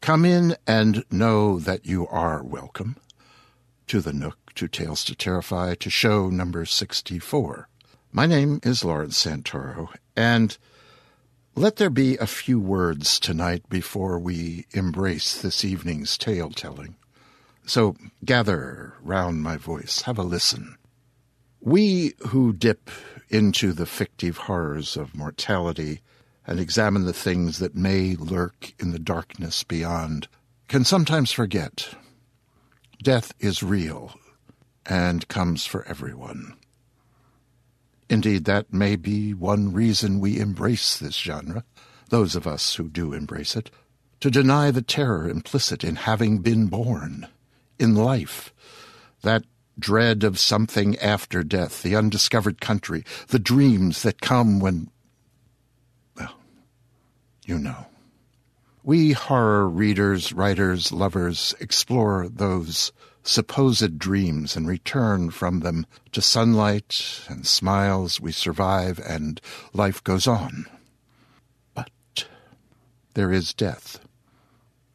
Come in and know that you are welcome to the Nook, to Tales to Terrify, to show number 64. My name is Lawrence Santoro, and let there be a few words tonight before we embrace this evening's tale telling. So gather round my voice, have a listen. We who dip into the fictive horrors of mortality and examine the things that may lurk in the darkness beyond can sometimes forget. Death is real and comes for everyone. Indeed, that may be one reason we embrace this genre, those of us who do embrace it, to deny the terror implicit in having been born, in life, that dread of something after death, the undiscovered country, the dreams that come when you know. We horror readers, writers, lovers explore those supposed dreams and return from them to sunlight and smiles. We survive and life goes on. But there is death.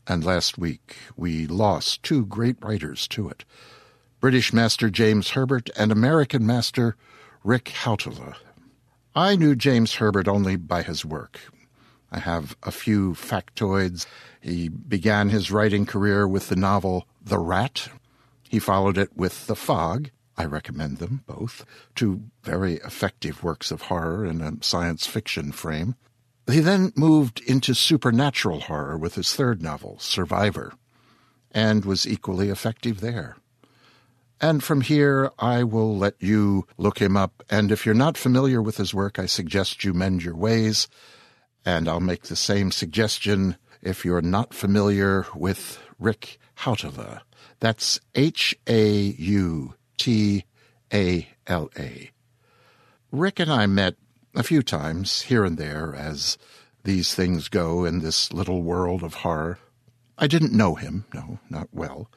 And last week we lost two great writers to it British master James Herbert and American master Rick Hautala. I knew James Herbert only by his work. I have a few factoids. He began his writing career with the novel The Rat. He followed it with The Fog. I recommend them both. Two very effective works of horror in a science fiction frame. He then moved into supernatural horror with his third novel, Survivor, and was equally effective there. And from here, I will let you look him up. And if you're not familiar with his work, I suggest you mend your ways. And I'll make the same suggestion if you're not familiar with Rick Hautala. That's H A U T A L A. Rick and I met a few times here and there as these things go in this little world of horror. I didn't know him, no, not well.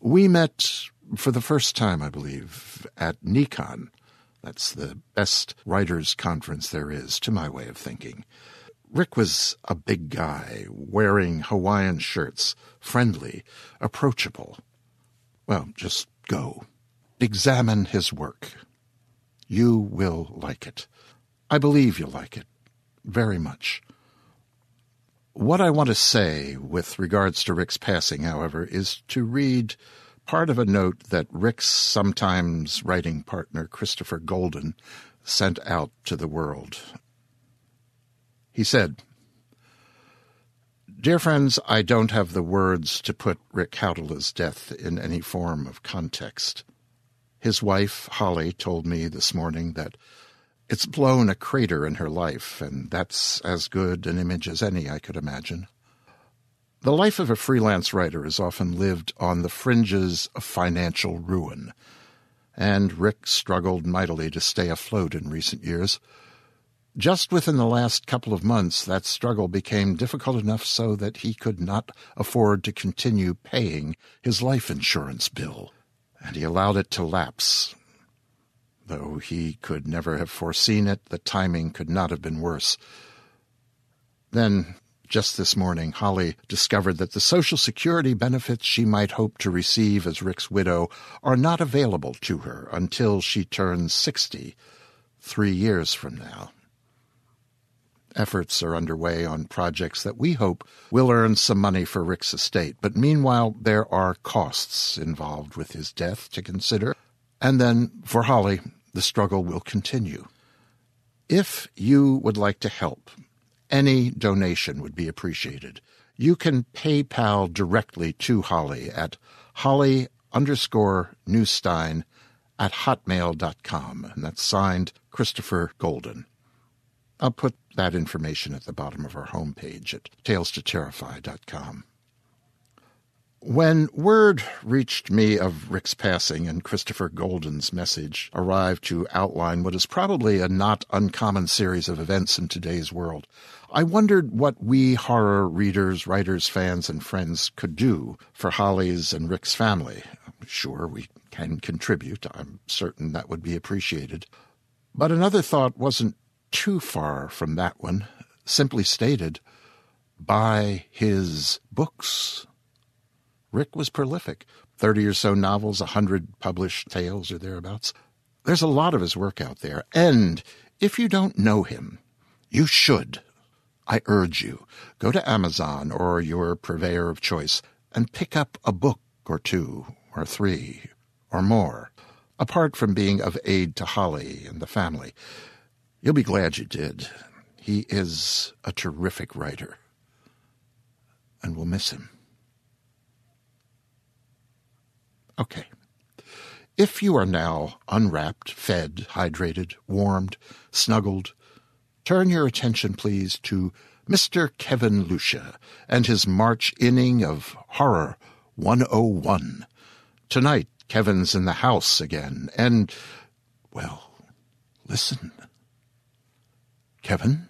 We met for the first time, I believe, at NECON. That's the best writers' conference there is, to my way of thinking. Rick was a big guy, wearing Hawaiian shirts, friendly, approachable. Well, just go. Examine his work. You will like it. I believe you'll like it. Very much. What I want to say with regards to Rick's passing, however, is to read part of a note that Rick's sometimes writing partner, Christopher Golden, sent out to the world. He said, Dear friends, I don't have the words to put Rick Hautala's death in any form of context. His wife, Holly, told me this morning that it's blown a crater in her life, and that's as good an image as any I could imagine. The life of a freelance writer is often lived on the fringes of financial ruin, and Rick struggled mightily to stay afloat in recent years. Just within the last couple of months, that struggle became difficult enough so that he could not afford to continue paying his life insurance bill, and he allowed it to lapse. Though he could never have foreseen it, the timing could not have been worse. Then, just this morning, Holly discovered that the Social Security benefits she might hope to receive as Rick's widow are not available to her until she turns 60, three years from now. Efforts are underway on projects that we hope will earn some money for Rick's estate, but meanwhile there are costs involved with his death to consider. And then, for Holly, the struggle will continue. If you would like to help, any donation would be appreciated. You can PayPal directly to Holly at holly underscore newstein at hotmail.com, and that's signed Christopher Golden. I'll put that information at the bottom of our homepage at talestoterrify.com. When word reached me of Rick's passing and Christopher Golden's message arrived to outline what is probably a not uncommon series of events in today's world, I wondered what we horror readers, writers, fans, and friends could do for Holly's and Rick's family. I'm sure, we can contribute. I'm certain that would be appreciated. But another thought wasn't too far from that one. Simply stated, buy his books. Rick was prolific. Thirty or so novels, a hundred published tales or thereabouts. There's a lot of his work out there, and if you don't know him, you should. I urge you, go to Amazon or your purveyor of choice and pick up a book or two or three or more, apart from being of aid to Holly and the family. You'll be glad you did. He is a terrific writer, and we'll miss him. Okay. If you are now unwrapped, fed, hydrated, warmed, snuggled, turn your attention, please, to Mr. Kevin Lucia and his March inning of Horror 101. Tonight, Kevin's in the house again, and, well, listen. Kevin?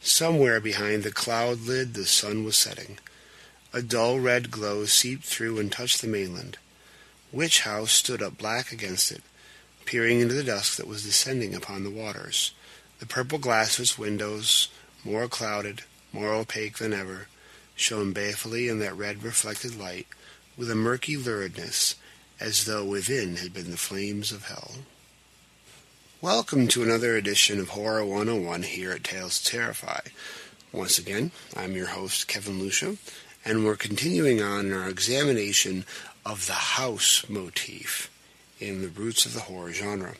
Somewhere behind the cloud lid the sun was setting. A dull red glow seeped through and touched the mainland. Witch House stood up black against it, peering into the dusk that was descending upon the waters. The purple glass of its windows, more clouded, more opaque than ever, shone balefully in that red reflected light with a murky luridness, as though within had been the flames of hell. Welcome to another edition of Horror 101 here at Tales Terrify. Once again, I'm your host, Kevin Lucia, and we're continuing on our examination of the house motif in the roots of the horror genre.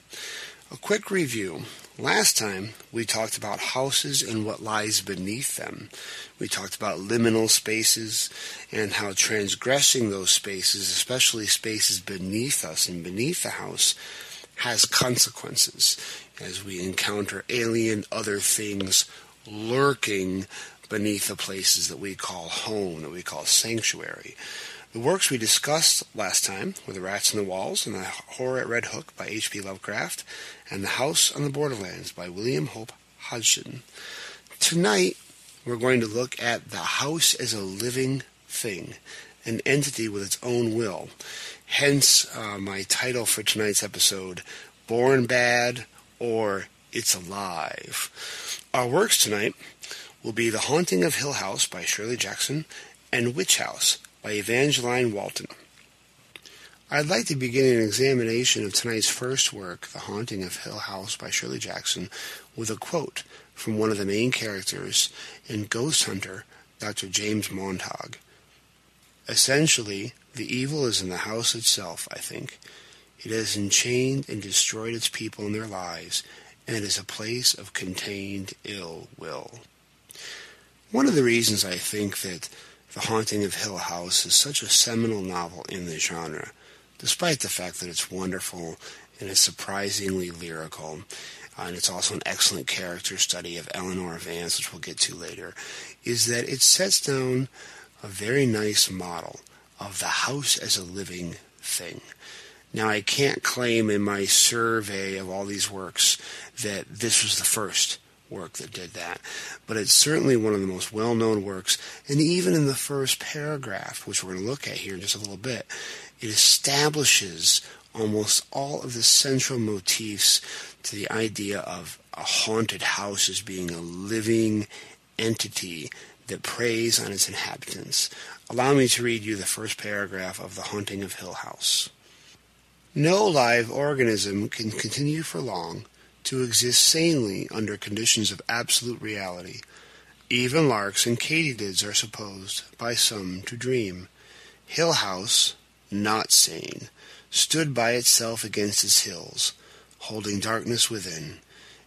A quick review. Last time, we talked about houses and what lies beneath them. We talked about liminal spaces and how transgressing those spaces, especially spaces beneath us and beneath the house, has consequences as we encounter alien other things lurking beneath the places that we call home, that we call sanctuary. The works we discussed last time were The Rats in the Walls and The Horror at Red Hook by H.P. Lovecraft and The House on the Borderlands by William Hope Hodgson. Tonight, we're going to look at the house as a living thing, an entity with its own will. Hence, uh, my title for tonight's episode Born Bad or It's Alive. Our works tonight will be The Haunting of Hill House by Shirley Jackson and Witch House by Evangeline Walton. I'd like to begin an examination of tonight's first work, The Haunting of Hill House by Shirley Jackson, with a quote from one of the main characters in Ghost Hunter, Dr. James Montague. Essentially, the evil is in the house itself, I think. It has enchained and destroyed its people and their lives, and it is a place of contained ill will. One of the reasons I think that The Haunting of Hill House is such a seminal novel in the genre, despite the fact that it's wonderful and it's surprisingly lyrical, uh, and it's also an excellent character study of Eleanor Vance, which we'll get to later, is that it sets down a very nice model of the house as a living thing. Now, I can't claim in my survey of all these works that this was the first work that did that, but it's certainly one of the most well known works. And even in the first paragraph, which we're going to look at here in just a little bit, it establishes almost all of the central motifs to the idea of a haunted house as being a living entity that preys on its inhabitants. Allow me to read you the first paragraph of The Haunting of Hill House. No live organism can continue for long to exist sanely under conditions of absolute reality. Even larks and katydids are supposed by some to dream. Hill House, not sane, stood by itself against its hills, holding darkness within.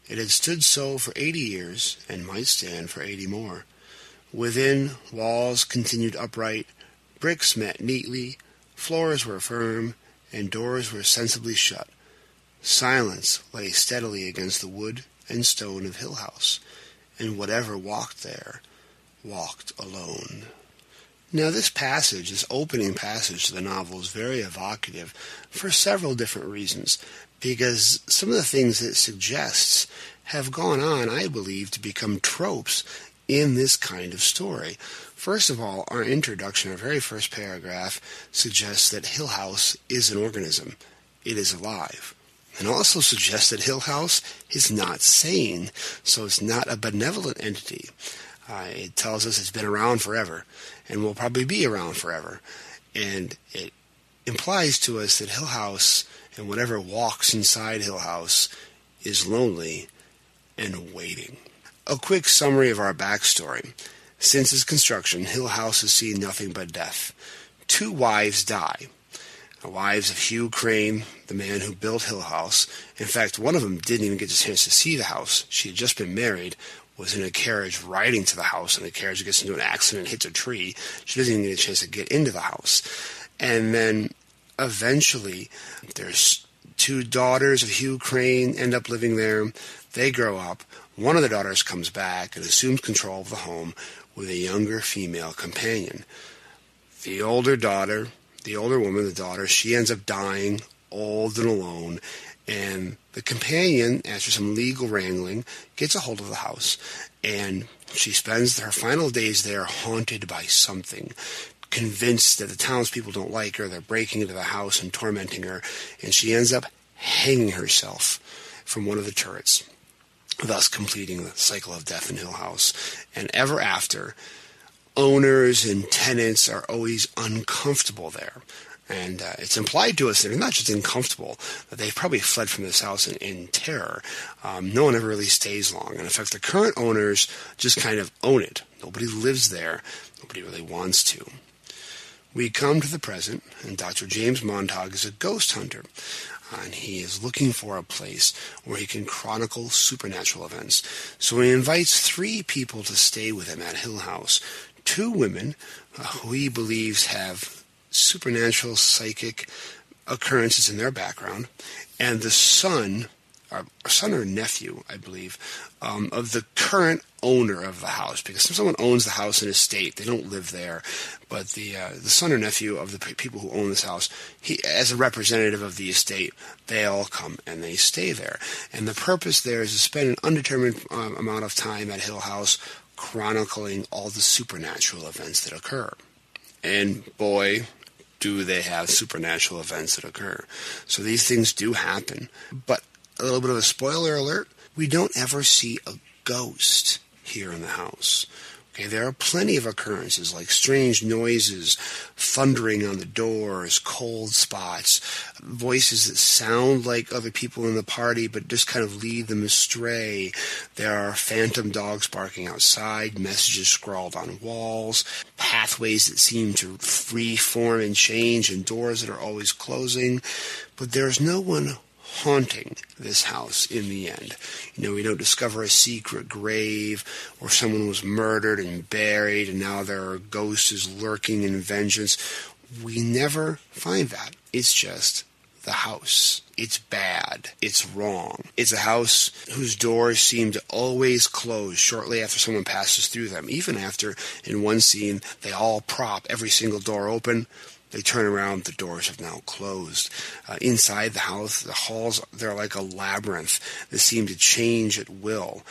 It had stood so for eighty years, and might stand for eighty more. Within, walls continued upright, bricks met neatly, floors were firm, and doors were sensibly shut. Silence lay steadily against the wood and stone of Hill House, and whatever walked there walked alone. Now, this passage, this opening passage to the novel, is very evocative for several different reasons, because some of the things it suggests have gone on, I believe, to become tropes in this kind of story. First of all, our introduction, our very first paragraph, suggests that Hill House is an organism. It is alive. And also suggests that Hill House is not sane, so it's not a benevolent entity. Uh, it tells us it's been around forever and will probably be around forever. And it implies to us that Hill House and whatever walks inside Hill House is lonely and waiting. A quick summary of our backstory. Since its construction, Hill House has seen nothing but death. Two wives die. The wives of Hugh Crane, the man who built Hill House. In fact, one of them didn't even get a chance to see the house. She had just been married, was in a carriage riding to the house, and the carriage gets into an accident, hits a tree. She doesn't even get a chance to get into the house. And then eventually, there's two daughters of Hugh Crane end up living there. They grow up. One of the daughters comes back and assumes control of the home with a younger female companion. The older daughter, the older woman, the daughter, she ends up dying old and alone. And the companion, after some legal wrangling, gets a hold of the house. And she spends her final days there haunted by something, convinced that the townspeople don't like her. They're breaking into the house and tormenting her. And she ends up hanging herself from one of the turrets, thus completing the cycle of death in Hill House. And ever after, owners and tenants are always uncomfortable there. And uh, it's implied to us that they're not just uncomfortable, that they've probably fled from this house in, in terror. Um, no one ever really stays long. And in fact, the current owners just kind of own it. Nobody lives there. Nobody really wants to. We come to the present, and Dr. James Montague is a ghost hunter. And he is looking for a place where he can chronicle supernatural events. So he invites three people to stay with him at Hill House. Two women uh, who he believes have supernatural psychic occurrences in their background, and the son, or son or nephew, I believe, um, of the current owner of the house. Because someone owns the house in a state, they don't live there, but the uh, the son or nephew of the people who own this house, he as a representative of the estate, they all come and they stay there. And the purpose there is to spend an undetermined um, amount of time at Hill House chronicling all the supernatural events that occur. And boy, do they have supernatural events that occur. So these things do happen. But a little bit of a spoiler alert we don't ever see a ghost here in the house. Okay, there are plenty of occurrences like strange noises, thundering on the doors, cold spots, voices that sound like other people in the party but just kind of lead them astray. There are phantom dogs barking outside, messages scrawled on walls, pathways that seem to reform and change, and doors that are always closing. But there's no one haunting this house in the end. You know, we don't discover a secret grave or someone was murdered and buried and now there are ghosts lurking in vengeance. We never find that. It's just the house. It's bad. It's wrong. It's a house whose doors seem to always close shortly after someone passes through them. Even after, in one scene, they all prop every single door open they turn around, the doors have now closed. Uh, inside the house, the halls, they're like a labyrinth that seem to change at will.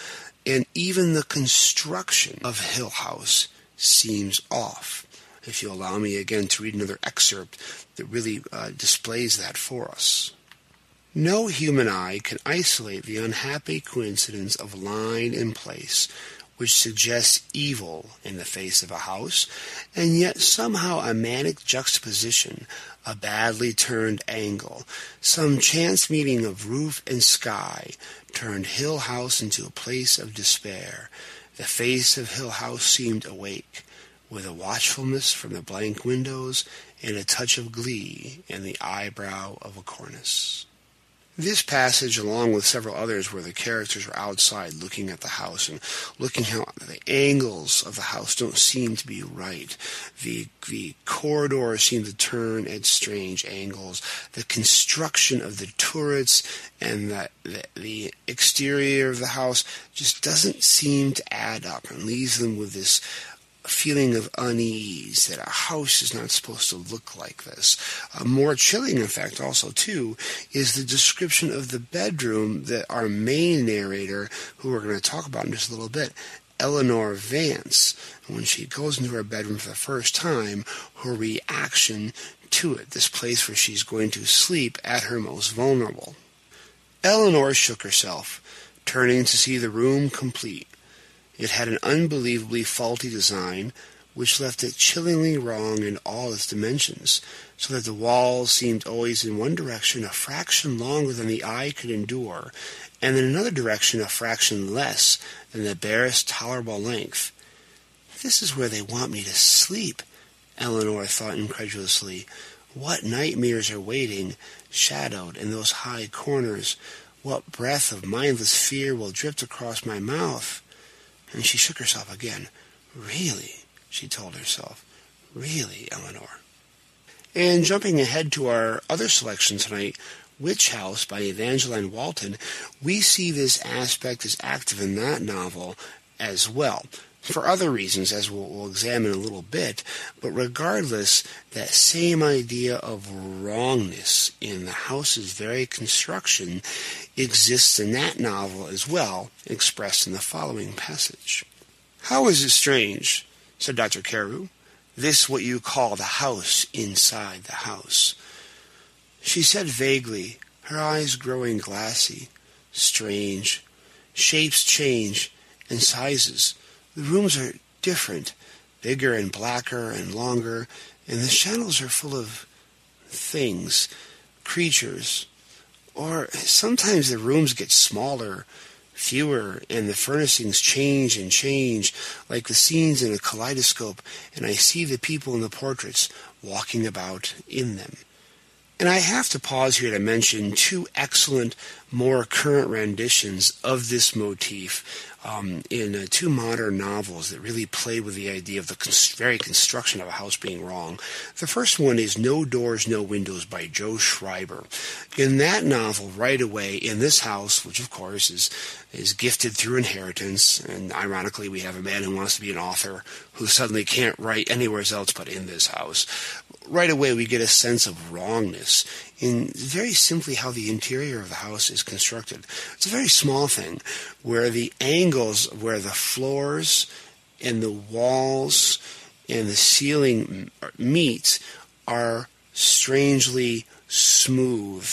And even the construction of Hill House seems off. If you allow me again to read another excerpt that really uh, displays that for us. No human eye can isolate the unhappy coincidence of line and place which suggests evil in the face of a house, and yet somehow a manic juxtaposition, a badly turned angle, some chance meeting of roof and sky turned Hill House into a place of despair. The face of Hill House seemed awake, with a watchfulness from the blank windows and a touch of glee in the eyebrow of a cornice. This passage, along with several others where the characters are outside looking at the house and looking how the angles of the house don't seem to be right. The, the corridors seem to turn at strange angles. The construction of the turrets and the, the, the exterior of the house just doesn't seem to add up and leaves them with this feeling of unease that a house is not supposed to look like this. A more chilling effect also too is the description of the bedroom that our main narrator, who we're going to talk about in just a little bit, Eleanor Vance, when she goes into her bedroom for the first time, her reaction to it, this place where she's going to sleep at her most vulnerable. Eleanor shook herself, turning to see the room complete. It had an unbelievably faulty design, which left it chillingly wrong in all its dimensions, so that the walls seemed always in one direction a fraction longer than the eye could endure, and in another direction a fraction less than the barest tolerable length. This is where they want me to sleep, Eleanor thought incredulously. What nightmares are waiting, shadowed in those high corners? What breath of mindless fear will drift across my mouth? And she shook herself again. Really, she told herself. Really, Eleanor. And jumping ahead to our other selection tonight, Witch House by Evangeline Walton, we see this aspect as active in that novel as well for other reasons, as we'll, we'll, examine in a little bit. But regardless, that same idea of wrongness in the house's very construction exists in that novel as well, expressed in the following passage. How is it strange, said Dr. Carew, this what you call the house inside the house? She said vaguely, her eyes growing glassy. Strange. Shapes change, and sizes the rooms are different, bigger and blacker and longer, and the channels are full of things, creatures. Or sometimes the rooms get smaller, fewer, and the furnishings change and change, like the scenes in a kaleidoscope, and I see the people in the portraits walking about in them. And I have to pause here to mention two excellent, more current renditions of this motif um, in uh, two modern novels that really play with the idea of the cons- very construction of a house being wrong. The first one is No Doors, No Windows by Joe Schreiber. In that novel, right away, in this house, which of course is is gifted through inheritance, and ironically, we have a man who wants to be an author who suddenly can't write anywhere else but in this house. Right away, we get a sense of wrongness in very simply how the interior of the house is constructed. It's a very small thing where the angles, where the floors and the walls and the ceiling meet are strangely smooth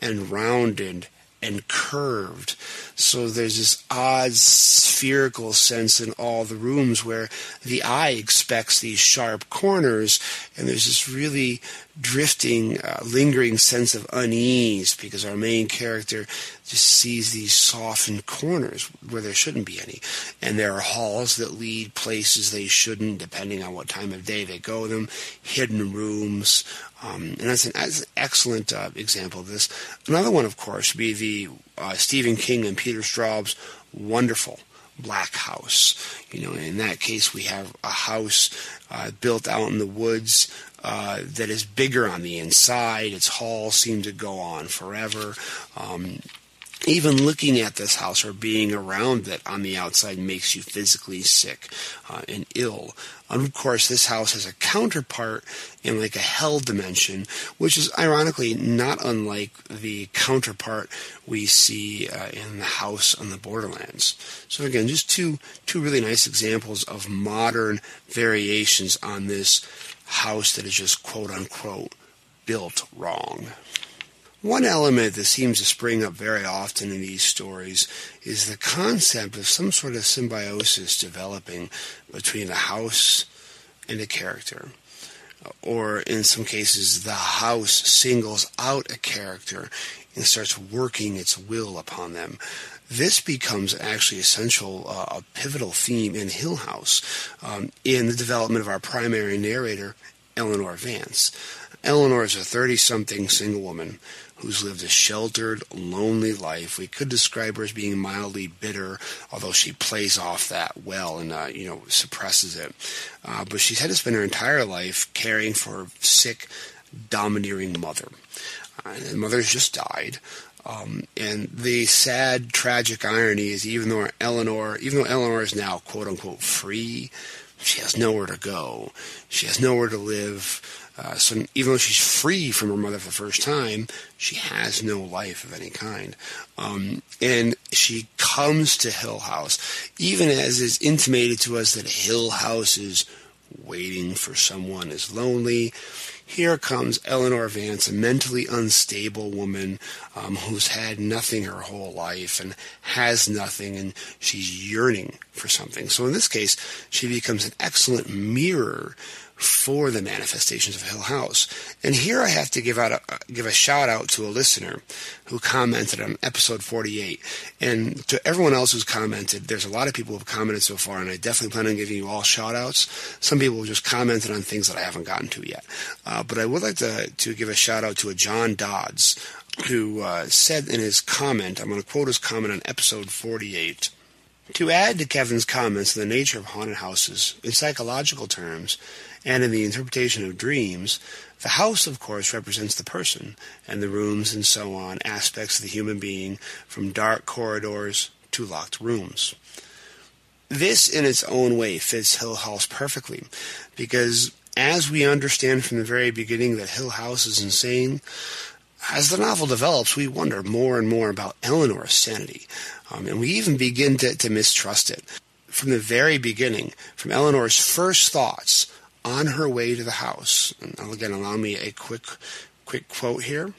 and rounded and curved. So there's this odd spherical sense in all the rooms where the eye expects these sharp corners, and there's this really drifting, uh, lingering sense of unease because our main character just sees these softened corners where there shouldn't be any. And there are halls that lead places they shouldn't, depending on what time of day they go them, hidden rooms. Um, and that's an, that's an excellent uh, example of this. Another one, of course, would be the uh, Stephen King and Peter Straub's wonderful Black House. You know, in that case, we have a house uh, built out in the woods uh, that is bigger on the inside. Its halls seem to go on forever. Um, even looking at this house or being around it on the outside makes you physically sick uh, and ill. And of course, this house has a counterpart in like a hell dimension, which is ironically not unlike the counterpart we see uh, in the house on the Borderlands. So again, just two two really nice examples of modern variations on this house that is just quote unquote built wrong. One element that seems to spring up very often in these stories is the concept of some sort of symbiosis developing between a house and a character. Or in some cases, the house singles out a character and starts working its will upon them. This becomes actually essential, uh, a pivotal theme in Hill House um, in the development of our primary narrator, Eleanor Vance. Eleanor is a 30 something single woman who's lived a sheltered, lonely life. We could describe her as being mildly bitter, although she plays off that well and uh, you know suppresses it. Uh, but she's had to spend her entire life caring for a sick, domineering mother. Uh, and mother's just died. Um, and the sad, tragic irony is even though Eleanor, even though Eleanor is now quote unquote free, she has nowhere to go. She has nowhere to live. Uh, so even though she's free from her mother for the first time, she has no life of any kind. Um, and she comes to Hill House, even as is intimated to us that Hill House is waiting for someone, is lonely. Here comes Eleanor Vance, a mentally unstable woman um, who's had nothing her whole life and has nothing, and she's yearning for something. So in this case, she becomes an excellent mirror for the manifestations of Hill House. And here I have to give out a, give a shout out to a listener who commented on episode 48. And to everyone else who's commented, there's a lot of people who have commented so far, and I definitely plan on giving you all shout outs. Some people just commented on things that I haven't gotten to yet. Uh, but I would like to, to give a shout out to a John Dodds who uh, said in his comment, I'm going to quote his comment on episode 48. To add to Kevin's comments on the nature of haunted houses, in psychological terms, and in the interpretation of dreams, the house, of course, represents the person, and the rooms and so on, aspects of the human being, from dark corridors to locked rooms. This, in its own way, fits Hill House perfectly, because as we understand from the very beginning that Hill House is insane, as the novel develops, we wonder more and more about Eleanor's sanity, um, and we even begin to, to mistrust it. From the very beginning, from Eleanor's first thoughts on her way to the house. And again, allow me a quick, quick quote here.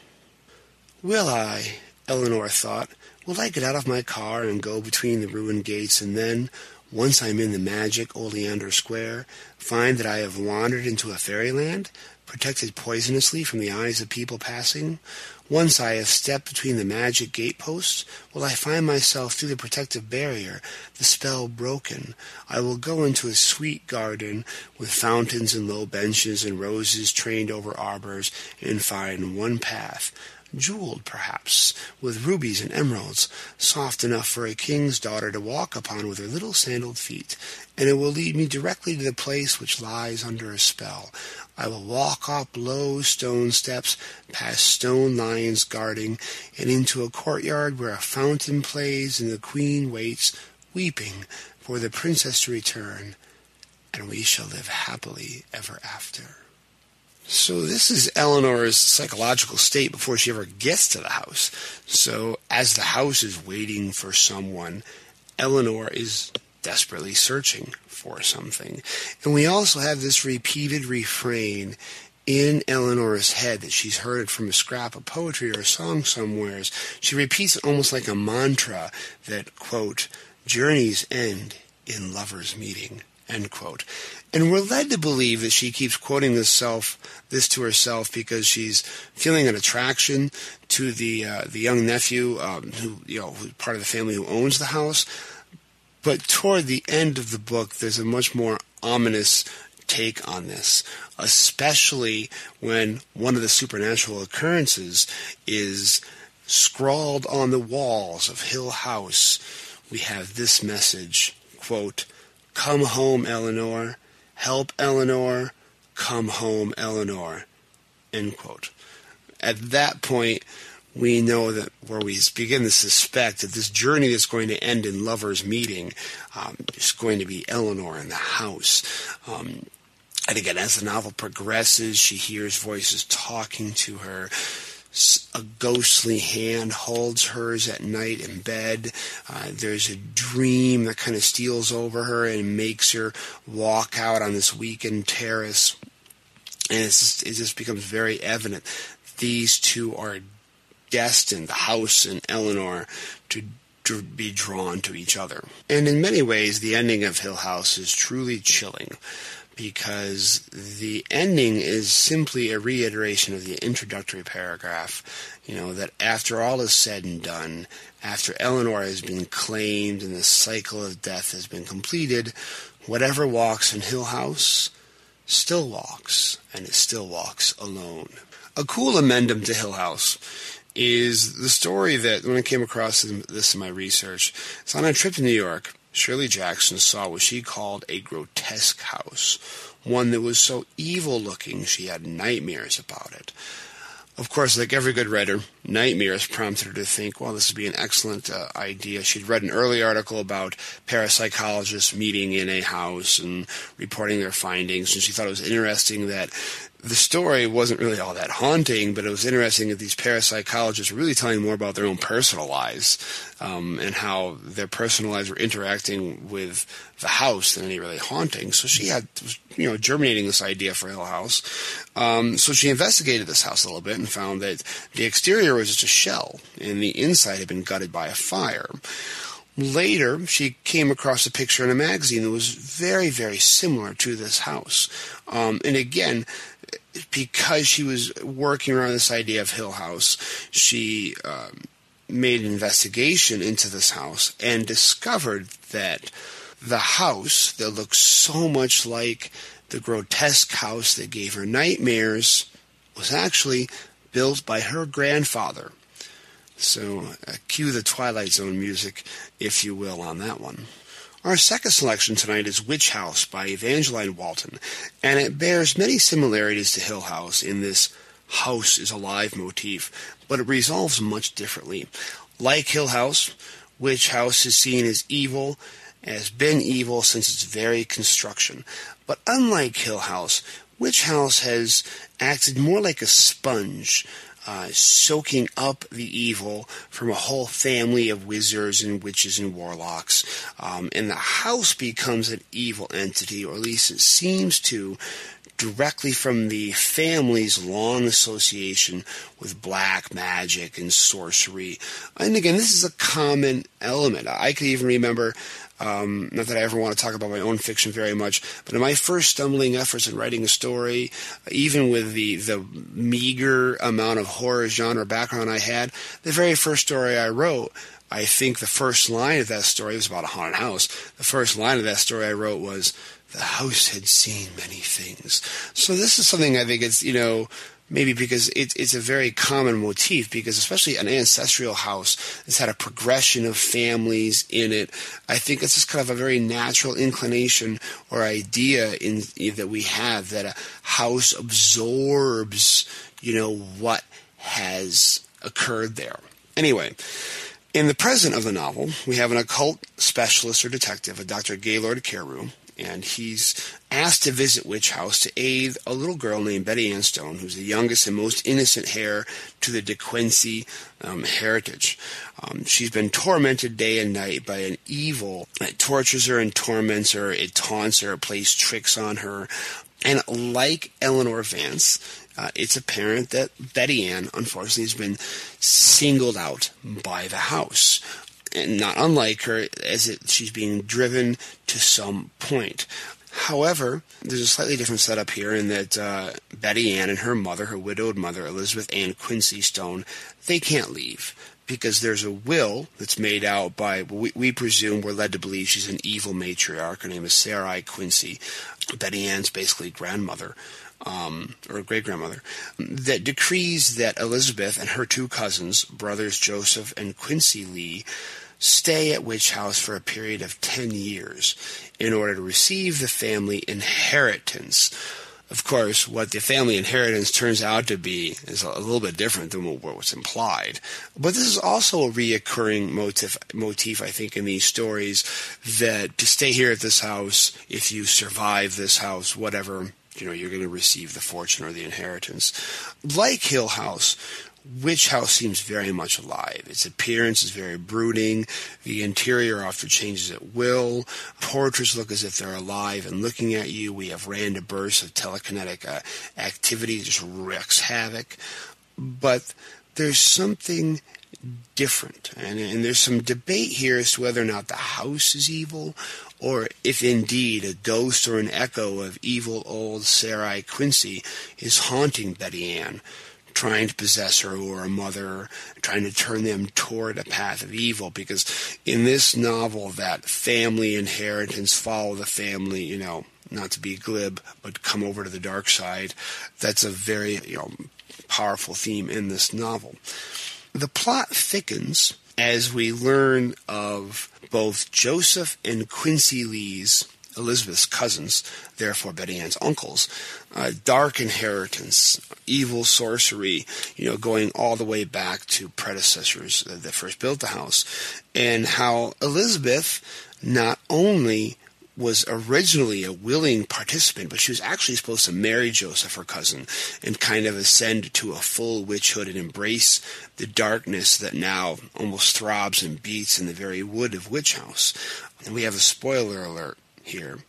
Will I, Eleanor thought, will I get out of my car and go between the ruined gates and then, once I'm in the magic Oleander Square, find that I have wandered into a fairyland, protected poisonously from the eyes of people passing? Once I have stepped between the magic gateposts, will I find myself through the protective barrier, the spell broken. I will go into a sweet garden with fountains and low benches and roses trained over arbors and find one path, jeweled perhaps, with rubies and emeralds, soft enough for a king's daughter to walk upon with her little sandaled feet, and it will lead me directly to the place which lies under a spell. I will walk up low stone steps, past stone lions guarding, and into a courtyard where a fountain plays and the queen waits, weeping for the princess to return, and we shall live happily ever after. So this is Eleanor's psychological state before she ever gets to the house. So as the house is waiting for someone, Eleanor is desperately searching for something. And we also have this repeated refrain in Eleanor's head that she's heard from a scrap of poetry or a song somewheres. She repeats it almost like a mantra that, quote, journeys end in lovers' meeting, end quote. And we're led to believe that she keeps quoting this self, this to herself because she's feeling an attraction to the uh, the young nephew um, who you know who's part of the family who owns the house. But toward the end of the book, there's a much more ominous take on this, especially when one of the supernatural occurrences is scrawled on the walls of Hill House. We have this message, quote, Come home, Eleanor. Help, Eleanor. Come home, Eleanor. End quote. At that point, we know that where we begin to suspect that this journey that's going to end in lovers' meeting um, is going to be Eleanor in the house. Um, and again, as the novel progresses, she hears voices talking to her. A ghostly hand holds hers at night in bed. Uh, there's a dream that kind of steals over her and makes her walk out on this weekend terrace. And just, it just becomes very evident these two are destined, the house and Eleanor, to to be drawn to each other. And in many ways, the ending of Hill House is truly chilling because the ending is simply a reiteration of the introductory paragraph. You know, that after all is said and done, after Eleanor has been claimed and the cycle of death has been completed, whatever walks in Hill House still walks, and it still walks alone. A cool amendum to Hill House is the story that when I came across this in my research, it's on a trip to New York. Shirley Jackson saw what she called a grotesque house, one that was so evil looking she had nightmares about it. Of course, like every good writer, nightmares prompted her to think, well, this would be an excellent uh, idea. She'd read an early article about parapsychologists meeting in a house and reporting their findings, and she thought it was interesting that the story wasn't really all that haunting, but it was interesting that these parapsychologists were really telling more about their own personal lives um, and how their personal lives were interacting with the house than any really haunting. So she had, you know, germinating this idea for Hill House. Um, so she investigated this house a little bit and found that the exterior was just a shell, and the inside had been gutted by a fire. Later, she came across a picture in a magazine that was very, very similar to this house. Um, and again, because she was working around this idea of Hill House, she um, made an investigation into this house and discovered that the house that looked so much like the grotesque house that gave her nightmares was actually built by her grandfather. So, uh, cue the Twilight Zone music, if you will, on that one. Our second selection tonight is Witch House by Evangeline Walton, and it bears many similarities to Hill House in this house is alive motif, but it resolves much differently. Like Hill House, Witch House is seen as evil, has been evil since its very construction. But unlike Hill House, Witch House has acted more like a sponge, uh, soaking up the evil from a whole family of wizards and witches and warlocks. Um, and the house becomes an evil entity, or at least it seems to, directly from the family's long association with black magic and sorcery. And again, this is a common element. I can even remember um, not that I ever want to talk about my own fiction very much, but in my first stumbling efforts in writing a story, even with the, the meager amount of horror genre background I had, the very first story I wrote, I think the first line of that story was about a haunted house. The first line of that story I wrote was, the house had seen many things. So this is something I think it's, you know, maybe because it, it's a very common motif because especially an ancestral house has had a progression of families in it i think it's just kind of a very natural inclination or idea in that we have that a house absorbs you know what has occurred there anyway in the present of the novel, we have an occult specialist or detective, a Dr. Gaylord Carew, and he's asked to visit Witch House to aid a little girl named Betty Ann Stone, who's the youngest and most innocent heir to the De Quincey um, heritage. Um, she's been tormented day and night by an evil that tortures her and torments her. It taunts her, it plays tricks on her. And like Eleanor Vance, uh, it's apparent that Betty Ann, unfortunately, has been singled out by the house. And not unlike her, as it, she's being driven to some point. However, there's a slightly different setup here in that uh, Betty Ann and her mother, her widowed mother, Elizabeth Ann Quincy Stone, they can't leave because there's a will that's made out by, we, we presume, we're led to believe she's an evil matriarch. Her name is Sarai Quincy, Betty Ann's basically grandmother. Um, or great grandmother, that decrees that Elizabeth and her two cousins, brothers Joseph and Quincy Lee, stay at Witch House for a period of 10 years in order to receive the family inheritance of course, what the family inheritance turns out to be is a little bit different than what was implied. But this is also a reoccurring motif, motif, I think, in these stories that to stay here at this house, if you survive this house, whatever, you know, you're going to receive the fortune or the inheritance. Like Hill House, Witch House seems very much alive. Its appearance is very brooding. The interior often changes at will. Portraits look as if they're alive and looking at you. We have random bursts of telekinetic uh, activity that just wreaks havoc. But there's something different. And, and there's some debate here as to whether or not the house is evil or if indeed a ghost or an echo of evil old Sarai Quincy is haunting Betty Ann trying to possess her or a mother, trying to turn them toward a path of evil. Because in this novel, that family inheritance, follow the family, you know, not to be glib, but come over to the dark side, that's a very, you know, powerful theme in this novel. The plot thickens as we learn of both Joseph and Quincy Lee's Elizabeth's cousins, therefore Betty Ann's uncles, uh, dark inheritance, evil sorcery, you know, going all the way back to predecessors that first built the house, and how Elizabeth not only was originally a willing participant, but she was actually supposed to marry Joseph, her cousin, and kind of ascend to a full witchhood and embrace the darkness that now almost throbs and beats in the very wood of Witch House. And we have a spoiler alert here.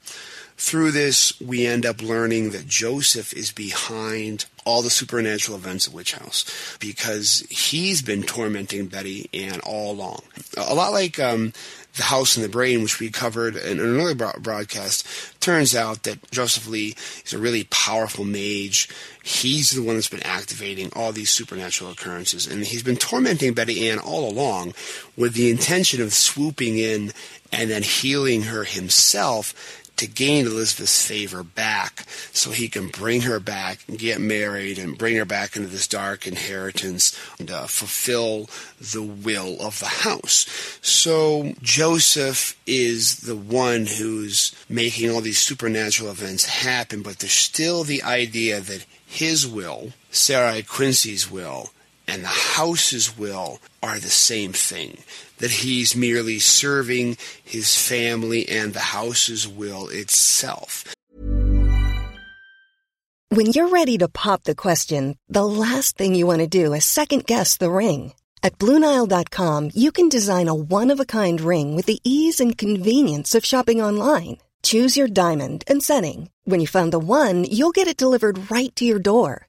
Through this, we end up learning that Joseph is behind all the supernatural events at Witch House because he's been tormenting Betty Ann all along. A lot like um, the House and the Brain, which we covered in another broadcast, turns out that Joseph Lee is a really powerful mage. He's the one that's been activating all these supernatural occurrences, and he's been tormenting Betty Ann all along with the intention of swooping in and then healing her himself to gain Elizabeth's favor back so he can bring her back and get married and bring her back into this dark inheritance and uh, fulfill the will of the house. So Joseph is the one who's making all these supernatural events happen, but there's still the idea that his will, Sarai Quincy's will, and the house's will are the same thing. That he's merely serving his family and the house's will itself. When you're ready to pop the question, the last thing you want to do is second guess the ring. At Bluenile.com, you can design a one of a kind ring with the ease and convenience of shopping online. Choose your diamond and setting. When you find the one, you'll get it delivered right to your door.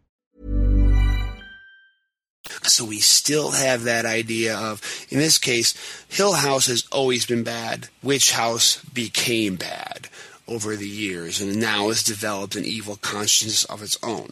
So we still have that idea of, in this case, Hill House has always been bad. Witch House became bad over the years and now has developed an evil consciousness of its own.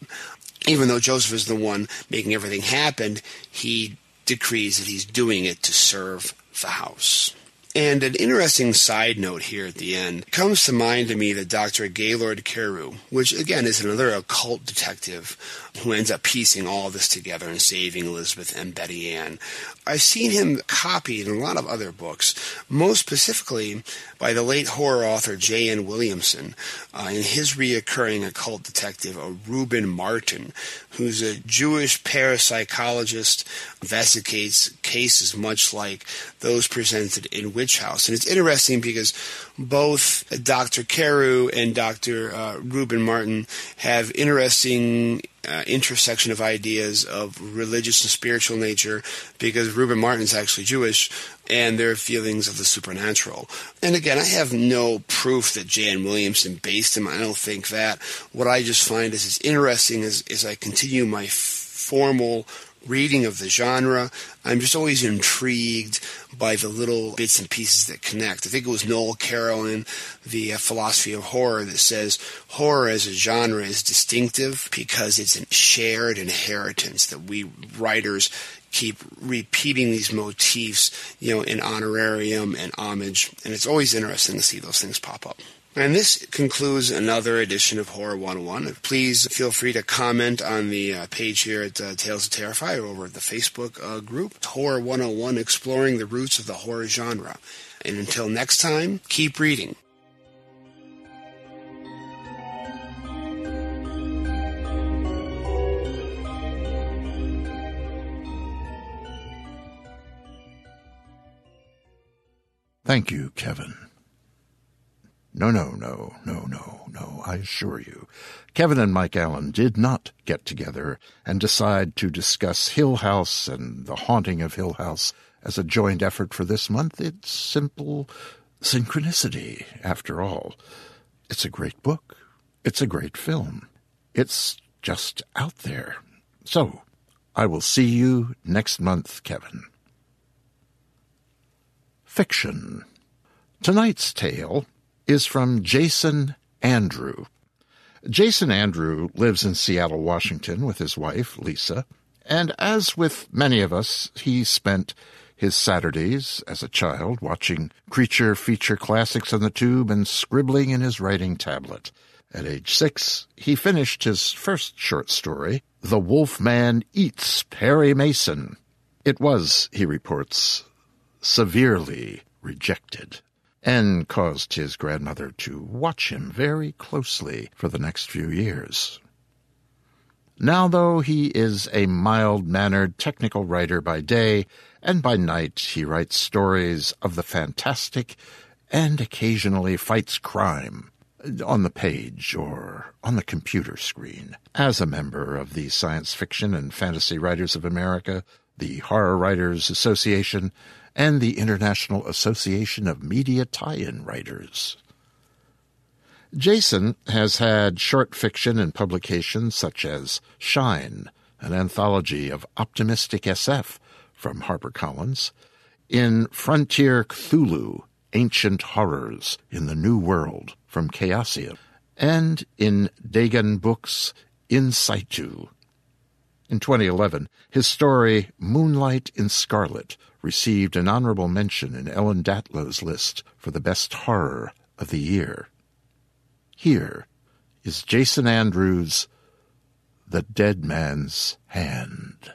Even though Joseph is the one making everything happen, he decrees that he's doing it to serve the house. And an interesting side note here at the end comes to mind to me that Dr. Gaylord Carew, which again is another occult detective who ends up piecing all this together and saving Elizabeth and Betty Ann. I've seen him copied in a lot of other books, most specifically by the late horror author J.N. Williamson uh, in his reoccurring occult detective, uh, Reuben Martin, who's a Jewish parapsychologist, investigates cases much like those presented in Witch House. And it's interesting because both Dr. Carew and Dr. Uh, Reuben Martin have interesting uh, intersection of ideas of religious and spiritual nature because Reuben Martin's actually Jewish and their feelings of the supernatural. And again, I have no proof that Jan Williamson based him. I don't think that. What I just find is it's interesting as, as I continue my formal reading of the genre. I'm just always intrigued by the little bits and pieces that connect. I think it was Noel Carroll The uh, Philosophy of Horror that says horror as a genre is distinctive because it's a shared inheritance that we writers keep repeating these motifs, you know, in honorarium and homage. And it's always interesting to see those things pop up. And this concludes another edition of Horror 101. Please feel free to comment on the uh, page here at uh, Tales to Terrify or over at the Facebook uh, group, Horror 101, exploring the roots of the horror genre. And until next time, keep reading. Thank you, Kevin. No, no, no, no, no, no, I assure you. Kevin and Mike Allen did not get together and decide to discuss Hill House and the haunting of Hill House as a joint effort for this month. It's simple synchronicity, after all. It's a great book. It's a great film. It's just out there. So, I will see you next month, Kevin. Fiction. Tonight's tale is from Jason Andrew. Jason Andrew lives in Seattle, Washington with his wife, Lisa, and as with many of us, he spent his Saturdays as a child watching creature feature classics on the tube and scribbling in his writing tablet. At age six, he finished his first short story, The Wolf Man Eats Perry Mason. It was, he reports, severely rejected and caused his grandmother to watch him very closely for the next few years. Now, though, he is a mild mannered technical writer by day, and by night he writes stories of the fantastic and occasionally fights crime on the page or on the computer screen. As a member of the Science Fiction and Fantasy Writers of America, the Horror Writers Association, and the International Association of Media Tie-in Writers. Jason has had short fiction in publications such as Shine, an anthology of optimistic SF from HarperCollins, in Frontier Cthulhu, Ancient Horrors in the New World from Chaosium, and in Dagan Books In Situ. In 2011, his story Moonlight in Scarlet received an honorable mention in Ellen Datlow's list for the best horror of the year. Here is Jason Andrews' The Dead Man's Hand.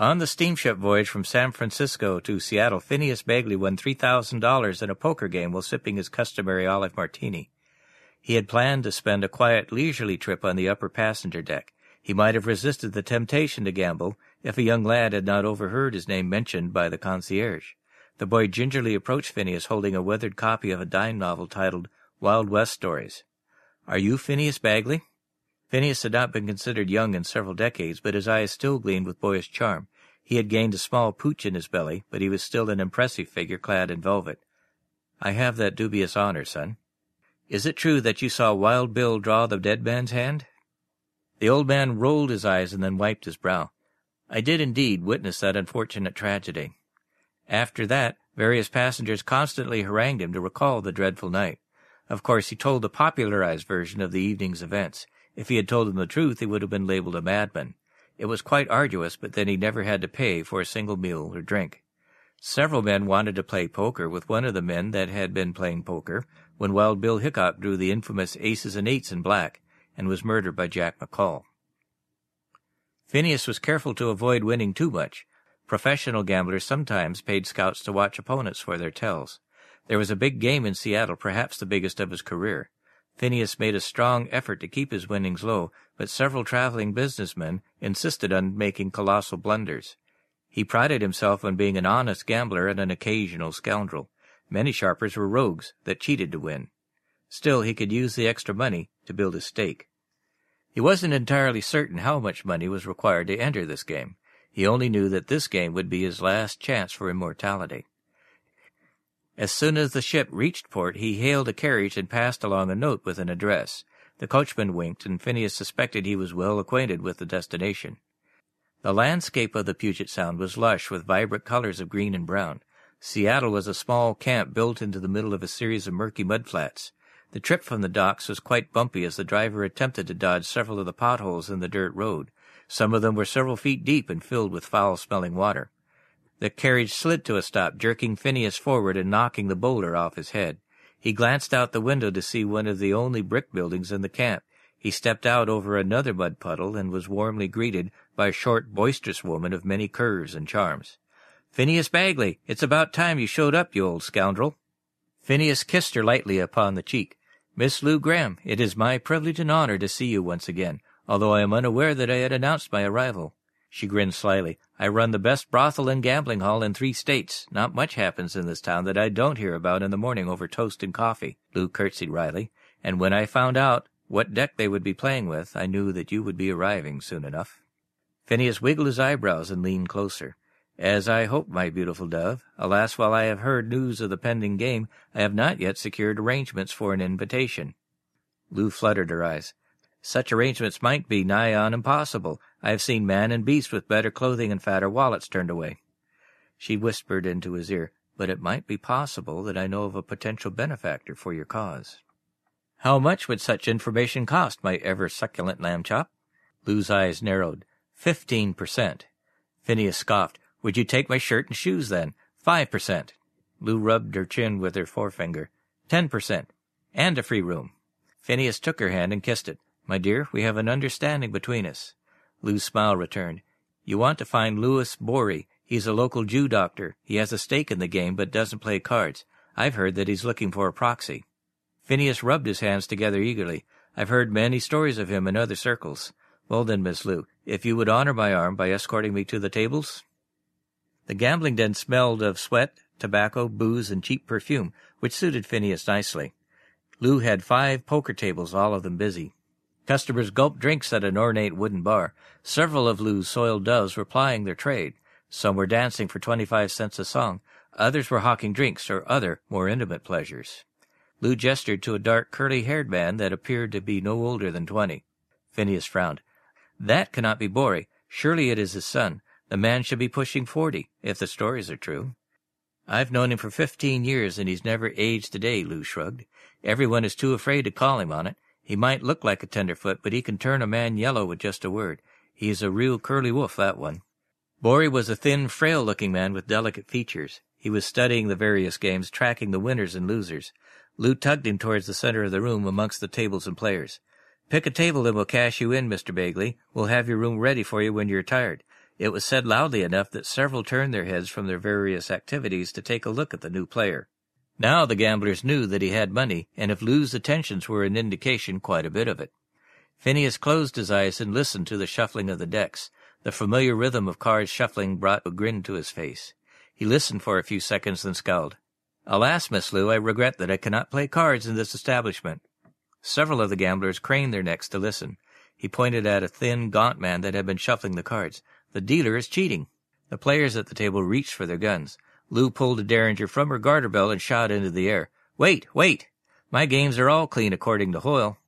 On the steamship voyage from San Francisco to Seattle, Phineas Bagley won $3,000 in a poker game while sipping his customary olive martini. He had planned to spend a quiet, leisurely trip on the upper passenger deck. He might have resisted the temptation to gamble if a young lad had not overheard his name mentioned by the concierge. The boy gingerly approached Phineas holding a weathered copy of a dime novel titled Wild West Stories. Are you Phineas Bagley? Phineas had not been considered young in several decades, but his eyes still gleamed with boyish charm. He had gained a small pooch in his belly, but he was still an impressive figure clad in velvet. I have that dubious honor, son. Is it true that you saw Wild Bill draw the dead man's hand? The old man rolled his eyes and then wiped his brow. I did indeed witness that unfortunate tragedy. After that, various passengers constantly harangued him to recall the dreadful night. Of course, he told the popularized version of the evening's events. If he had told them the truth, he would have been labeled a madman. It was quite arduous, but then he never had to pay for a single meal or drink. Several men wanted to play poker with one of the men that had been playing poker when Wild Bill Hickok drew the infamous aces and eights in black and was murdered by Jack McCall. Phineas was careful to avoid winning too much. Professional gamblers sometimes paid scouts to watch opponents for their tells. There was a big game in Seattle, perhaps the biggest of his career. Phineas made a strong effort to keep his winnings low, but several traveling businessmen insisted on making colossal blunders. He prided himself on being an honest gambler and an occasional scoundrel. Many sharpers were rogues that cheated to win. Still, he could use the extra money to build his stake. He wasn't entirely certain how much money was required to enter this game. He only knew that this game would be his last chance for immortality. As soon as the ship reached port, he hailed a carriage and passed along a note with an address. The coachman winked, and Phineas suspected he was well acquainted with the destination. The landscape of the Puget Sound was lush with vibrant colors of green and brown. Seattle was a small camp built into the middle of a series of murky mudflats. The trip from the docks was quite bumpy as the driver attempted to dodge several of the potholes in the dirt road. Some of them were several feet deep and filled with foul-smelling water. The carriage slid to a stop, jerking Phineas forward and knocking the boulder off his head. He glanced out the window to see one of the only brick buildings in the camp. He stepped out over another mud puddle and was warmly greeted by a short, boisterous woman of many curves and charms. Phineas Bagley, it's about time you showed up, you old scoundrel. Phineas kissed her lightly upon the cheek. Miss Lou Graham, it is my privilege and honor to see you once again, although I am unaware that I had announced my arrival. She grinned slyly. I run the best brothel and gambling hall in three states. Not much happens in this town that I don't hear about in the morning over toast and coffee. Lou curtsied wryly. And when I found out what deck they would be playing with, I knew that you would be arriving soon enough. Phineas wiggled his eyebrows and leaned closer. As I hope, my beautiful dove. Alas, while I have heard news of the pending game, I have not yet secured arrangements for an invitation. Lou fluttered her eyes. Such arrangements might be nigh on impossible. I have seen man and beast with better clothing and fatter wallets turned away. She whispered into his ear, but it might be possible that I know of a potential benefactor for your cause. How much would such information cost, my ever succulent lamb chop? Lou's eyes narrowed. Fifteen per cent. Phineas scoffed. Would you take my shirt and shoes then? Five per cent. Lou rubbed her chin with her forefinger. Ten per cent. And a free room. Phineas took her hand and kissed it. My dear, we have an understanding between us. Lou's smile returned. You want to find Louis Borey. He's a local Jew doctor. He has a stake in the game, but doesn't play cards. I've heard that he's looking for a proxy. Phineas rubbed his hands together eagerly. I've heard many stories of him in other circles. Well then, Miss Lou, if you would honor my arm by escorting me to the tables? The gambling den smelled of sweat, tobacco, booze, and cheap perfume, which suited Phineas nicely. Lou had five poker tables, all of them busy. Customers gulped drinks at an ornate wooden bar. Several of Lou's soiled doves were plying their trade. Some were dancing for twenty-five cents a song. Others were hawking drinks or other more intimate pleasures. Lou gestured to a dark, curly-haired man that appeared to be no older than twenty. Phineas frowned. That cannot be Borey. Surely it is his son. The man should be pushing forty, if the stories are true. I've known him for fifteen years, and he's never aged a day, Lou shrugged. Everyone is too afraid to call him on it. He might look like a tenderfoot, but he can turn a man yellow with just a word. He is a real curly wolf, that one. Borey was a thin, frail-looking man with delicate features. He was studying the various games, tracking the winners and losers. Lou tugged him towards the center of the room amongst the tables and players. Pick a table and we'll cash you in, Mr. Bagley. We'll have your room ready for you when you're tired. It was said loudly enough that several turned their heads from their various activities to take a look at the new player. Now the gamblers knew that he had money, and if Lou's attentions were an indication, quite a bit of it. Phineas closed his eyes and listened to the shuffling of the decks. The familiar rhythm of cards shuffling brought a grin to his face. He listened for a few seconds, then scowled. Alas, Miss Lou, I regret that I cannot play cards in this establishment. Several of the gamblers craned their necks to listen. He pointed at a thin, gaunt man that had been shuffling the cards. The dealer is cheating. The players at the table reached for their guns. Lou pulled a derringer from her garter belt and shot into the air. Wait, wait! My games are all clean according to Hoyle.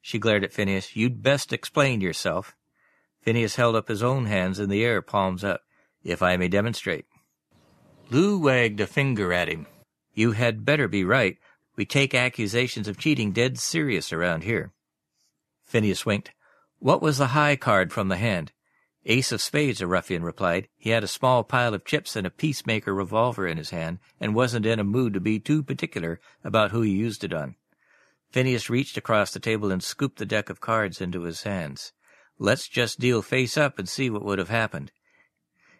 She glared at Phineas. You'd best explain yourself. Phineas held up his own hands in the air, palms up. If I may demonstrate. Lou wagged a finger at him. You had better be right. We take accusations of cheating dead serious around here. Phineas winked. What was the high card from the hand? Ace of spades, a ruffian replied. He had a small pile of chips and a peacemaker revolver in his hand, and wasn't in a mood to be too particular about who he used it on. Phineas reached across the table and scooped the deck of cards into his hands. Let's just deal face up and see what would have happened.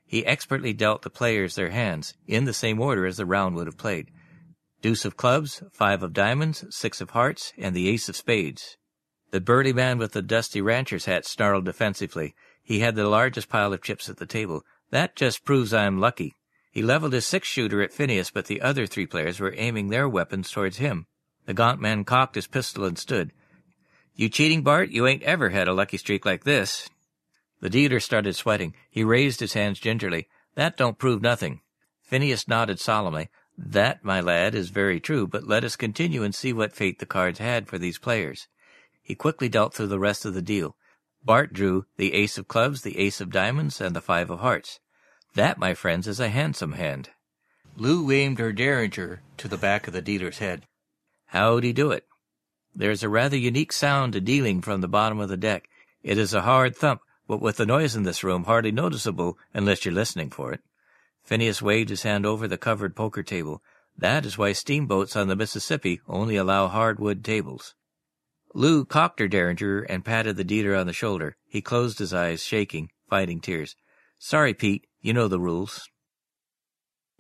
He expertly dealt the players their hands, in the same order as the round would have played. Deuce of clubs, five of diamonds, six of hearts, and the ace of spades. The burly man with the dusty rancher's hat snarled defensively. He had the largest pile of chips at the table. That just proves I'm lucky. He leveled his six-shooter at Phineas, but the other three players were aiming their weapons towards him. The gaunt man cocked his pistol and stood. You cheating, Bart? You ain't ever had a lucky streak like this. The dealer started sweating. He raised his hands gingerly. That don't prove nothing. Phineas nodded solemnly. That, my lad, is very true, but let us continue and see what fate the cards had for these players. He quickly dealt through the rest of the deal. Bart drew the ace of clubs, the ace of diamonds, and the five of hearts. That, my friends, is a handsome hand. Lou aimed her derringer to the back of the dealer's head. How'd he do it? There's a rather unique sound to dealing from the bottom of the deck. It is a hard thump, but with the noise in this room hardly noticeable unless you're listening for it. Phineas waved his hand over the covered poker table. That is why steamboats on the Mississippi only allow hardwood tables. Lou cocked her derringer and patted the dealer on the shoulder. He closed his eyes, shaking, fighting tears. Sorry, Pete. You know the rules.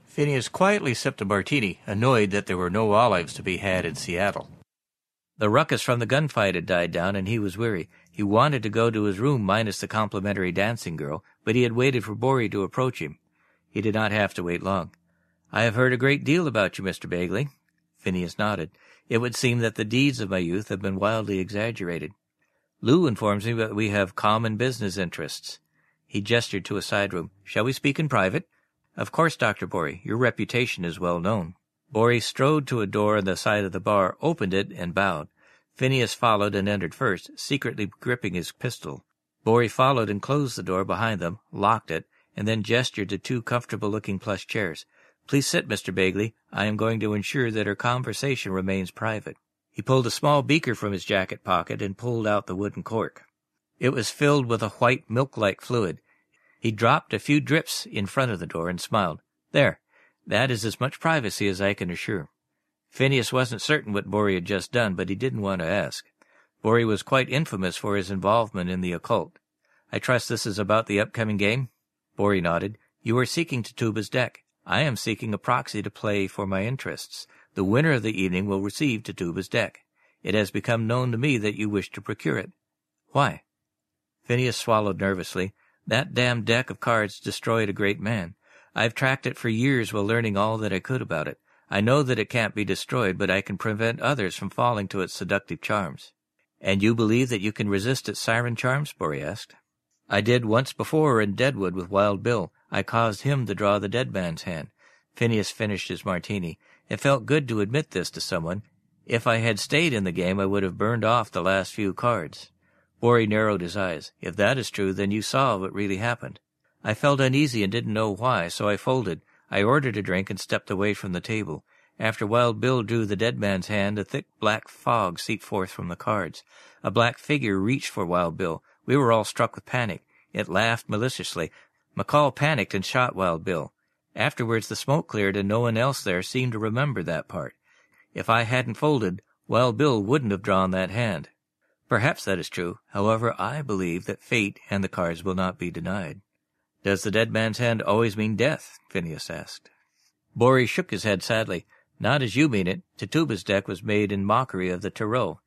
Phineas quietly sipped a martini, annoyed that there were no olives to be had in Seattle. The ruckus from the gunfight had died down, and he was weary. He wanted to go to his room minus the complimentary dancing girl, but he had waited for Borry to approach him. He did not have to wait long. I have heard a great deal about you, Mr. Bagley. Phineas nodded. It would seem that the deeds of my youth have been wildly exaggerated. Lou informs me that we have common business interests. He gestured to a side room. Shall we speak in private? Of course, Dr. Borry. Your reputation is well known. Borry strode to a door on the side of the bar, opened it, and bowed. Phineas followed and entered first, secretly gripping his pistol. Borry followed and closed the door behind them, locked it, and then gestured to two comfortable-looking plush chairs. Please sit, Mr. Bagley. I am going to ensure that our conversation remains private. He pulled a small beaker from his jacket pocket and pulled out the wooden cork. It was filled with a white milk-like fluid. He dropped a few drips in front of the door and smiled. There, that is as much privacy as I can assure. Phineas wasn't certain what Borry had just done, but he didn't want to ask. Borry was quite infamous for his involvement in the occult. I trust this is about the upcoming game? Borry nodded. You are seeking Tituba's deck. I am seeking a proxy to play for my interests. The winner of the evening will receive Tituba's deck. It has become known to me that you wish to procure it. Why? Phineas swallowed nervously. That damned deck of cards destroyed a great man. I've tracked it for years while learning all that I could about it. I know that it can't be destroyed, but I can prevent others from falling to its seductive charms. And you believe that you can resist its siren charms? Borry asked. I did once before in Deadwood with Wild Bill. I caused him to draw the dead man's hand. Phineas finished his martini. It felt good to admit this to someone. If I had stayed in the game, I would have burned off the last few cards. Borry narrowed his eyes. If that is true, then you saw what really happened. I felt uneasy and didn't know why, so I folded. I ordered a drink and stepped away from the table. After Wild Bill drew the dead man's hand, a thick black fog seeped forth from the cards. A black figure reached for Wild Bill. We were all struck with panic. It laughed maliciously. McCall panicked and shot Wild Bill. Afterwards the smoke cleared and no one else there seemed to remember that part. If I hadn't folded, Wild Bill wouldn't have drawn that hand. Perhaps that is true. However, I believe that fate and the cards will not be denied. Does the dead man's hand always mean death? Phineas asked. Borry shook his head sadly. Not as you mean it. Tituba's deck was made in mockery of the tarot.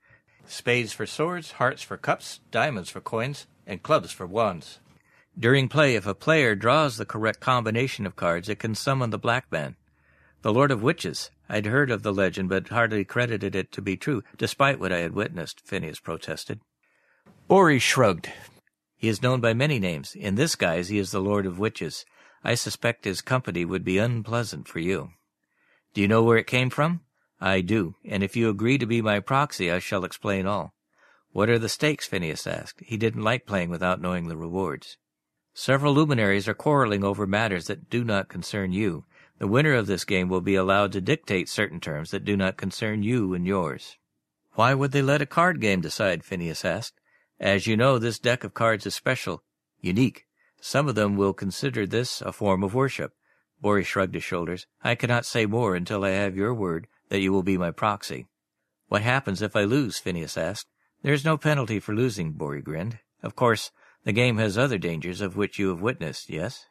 Spades for swords, hearts for cups, diamonds for coins, and clubs for wands. During play, if a player draws the correct combination of cards, it can summon the Black Man. The Lord of Witches. I'd heard of the legend, but hardly credited it to be true, despite what I had witnessed, Phineas protested. Bori shrugged. He is known by many names. In this guise, he is the Lord of Witches. I suspect his company would be unpleasant for you. Do you know where it came from? I do, and if you agree to be my proxy, I shall explain all. What are the stakes? Phineas asked. He didn't like playing without knowing the rewards. Several luminaries are quarreling over matters that do not concern you. The winner of this game will be allowed to dictate certain terms that do not concern you and yours. Why would they let a card game decide? Phineas asked. As you know, this deck of cards is special, unique. Some of them will consider this a form of worship. Bori shrugged his shoulders. I cannot say more until I have your word that you will be my proxy. What happens if I lose? Phineas asked. There is no penalty for losing, Bori grinned. Of course, the game has other dangers of which you have witnessed, yes?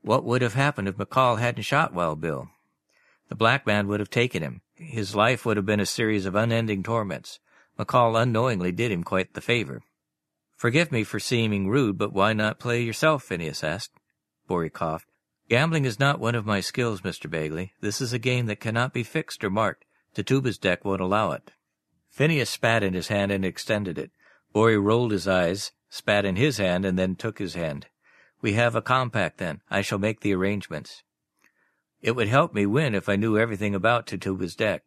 What would have happened if McCall hadn't shot Wild Bill? The black man would have taken him. His life would have been a series of unending torments. McCall unknowingly did him quite the favor. Forgive me for seeming rude, but why not play yourself? Phineas asked. Bori coughed. Gambling is not one of my skills, Mr. Bagley. This is a game that cannot be fixed or marked. Tituba's deck won't allow it. Phineas spat in his hand and extended it. Bori rolled his eyes, spat in his hand, and then took his hand. We have a compact, then. I shall make the arrangements. It would help me win if I knew everything about Tituba's deck.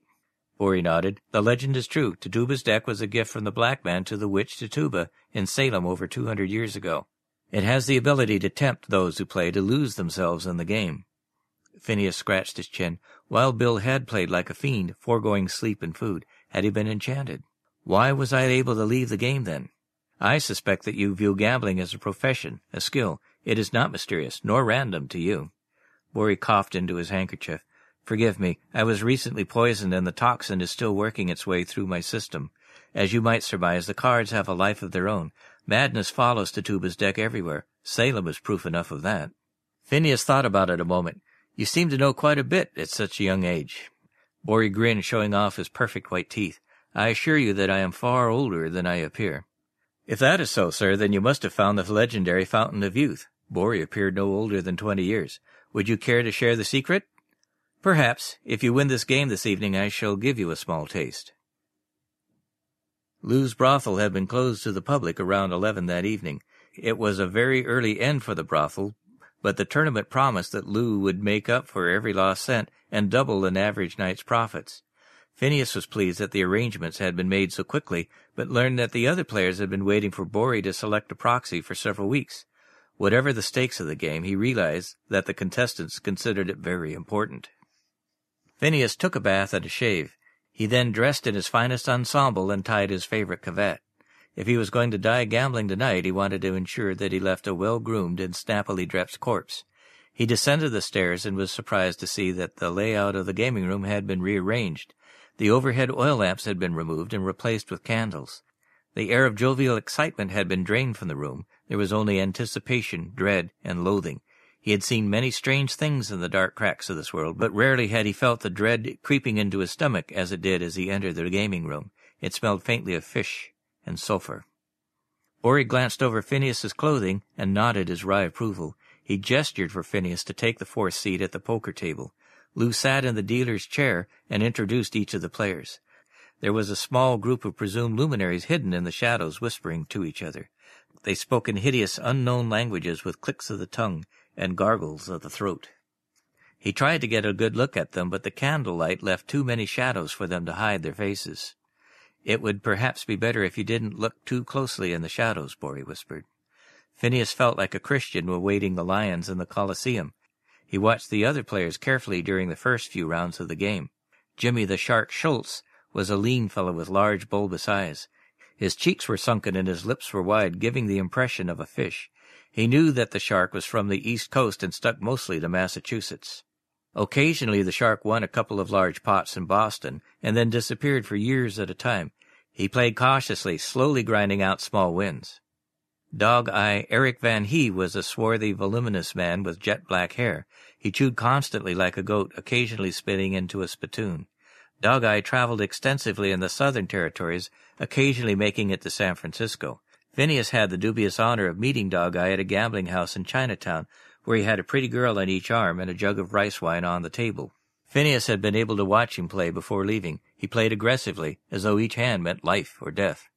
Bori nodded. The legend is true. Tituba's deck was a gift from the black man to the witch Tituba in Salem over two hundred years ago. It has the ability to tempt those who play to lose themselves in the game. Phineas scratched his chin. Wild Bill had played like a fiend, foregoing sleep and food. Had he been enchanted? Why was I able to leave the game then? I suspect that you view gambling as a profession, a skill. It is not mysterious, nor random to you. Bori coughed into his handkerchief. Forgive me, I was recently poisoned and the toxin is still working its way through my system. As you might surmise, the cards have a life of their own. Madness follows Tituba's deck everywhere. Salem is proof enough of that. Phineas thought about it a moment. You seem to know quite a bit at such a young age. Bori grinned, showing off his perfect white teeth. I assure you that I am far older than I appear. If that is so, sir, then you must have found the legendary Fountain of Youth. Bori appeared no older than twenty years. Would you care to share the secret? Perhaps. If you win this game this evening, I shall give you a small taste. Lou's brothel had been closed to the public around eleven that evening. It was a very early end for the brothel, but the tournament promised that Lou would make up for every lost cent and double an average night's profits. Phineas was pleased that the arrangements had been made so quickly, but learned that the other players had been waiting for Bori to select a proxy for several weeks. Whatever the stakes of the game, he realized that the contestants considered it very important. Phineas took a bath and a shave. He then dressed in his finest ensemble and tied his favorite cravat. If he was going to die gambling tonight, he wanted to ensure that he left a well-groomed and snappily dressed corpse. He descended the stairs and was surprised to see that the layout of the gaming room had been rearranged. The overhead oil lamps had been removed and replaced with candles. The air of jovial excitement had been drained from the room. There was only anticipation, dread, and loathing. He had seen many strange things in the dark cracks of this world, but rarely had he felt the dread creeping into his stomach as it did as he entered the gaming room. It smelled faintly of fish and sulphur. Bori glanced over Phineas's clothing and nodded his wry approval. He gestured for Phineas to take the fourth seat at the poker table. Lou sat in the dealer's chair and introduced each of the players. There was a small group of presumed luminaries hidden in the shadows whispering to each other. They spoke in hideous unknown languages with clicks of the tongue and gargles of the throat. He tried to get a good look at them, but the candlelight left too many shadows for them to hide their faces. It would perhaps be better if you didn't look too closely in the shadows, Bori whispered. Phineas felt like a Christian awaiting the lions in the Colosseum. He watched the other players carefully during the first few rounds of the game. Jimmy the Shark Schultz was a lean fellow with large, bulbous eyes. His cheeks were sunken and his lips were wide, giving the impression of a fish. He knew that the shark was from the East Coast and stuck mostly to Massachusetts. Occasionally the shark won a couple of large pots in Boston, and then disappeared for years at a time. He played cautiously, slowly grinding out small wins. Dog Eye Eric Van Hee was a swarthy, voluminous man with jet black hair. He chewed constantly like a goat, occasionally spitting into a spittoon. Dog Eye traveled extensively in the southern territories, occasionally making it to San Francisco. Phineas had the dubious honor of meeting Dog Eye at a gambling house in Chinatown, where he had a pretty girl on each arm and a jug of rice wine on the table. Phineas had been able to watch him play before leaving. He played aggressively, as though each hand meant life or death.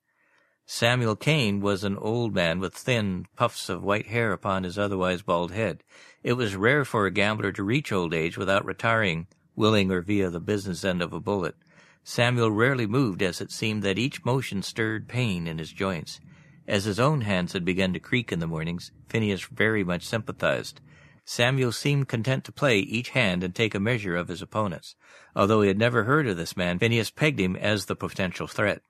Samuel Kane was an old man with thin puffs of white hair upon his otherwise bald head. It was rare for a gambler to reach old age without retiring, willing or via the business end of a bullet. Samuel rarely moved, as it seemed that each motion stirred pain in his joints. As his own hands had begun to creak in the mornings, Phineas very much sympathized. Samuel seemed content to play each hand and take a measure of his opponents. Although he had never heard of this man, Phineas pegged him as the potential threat.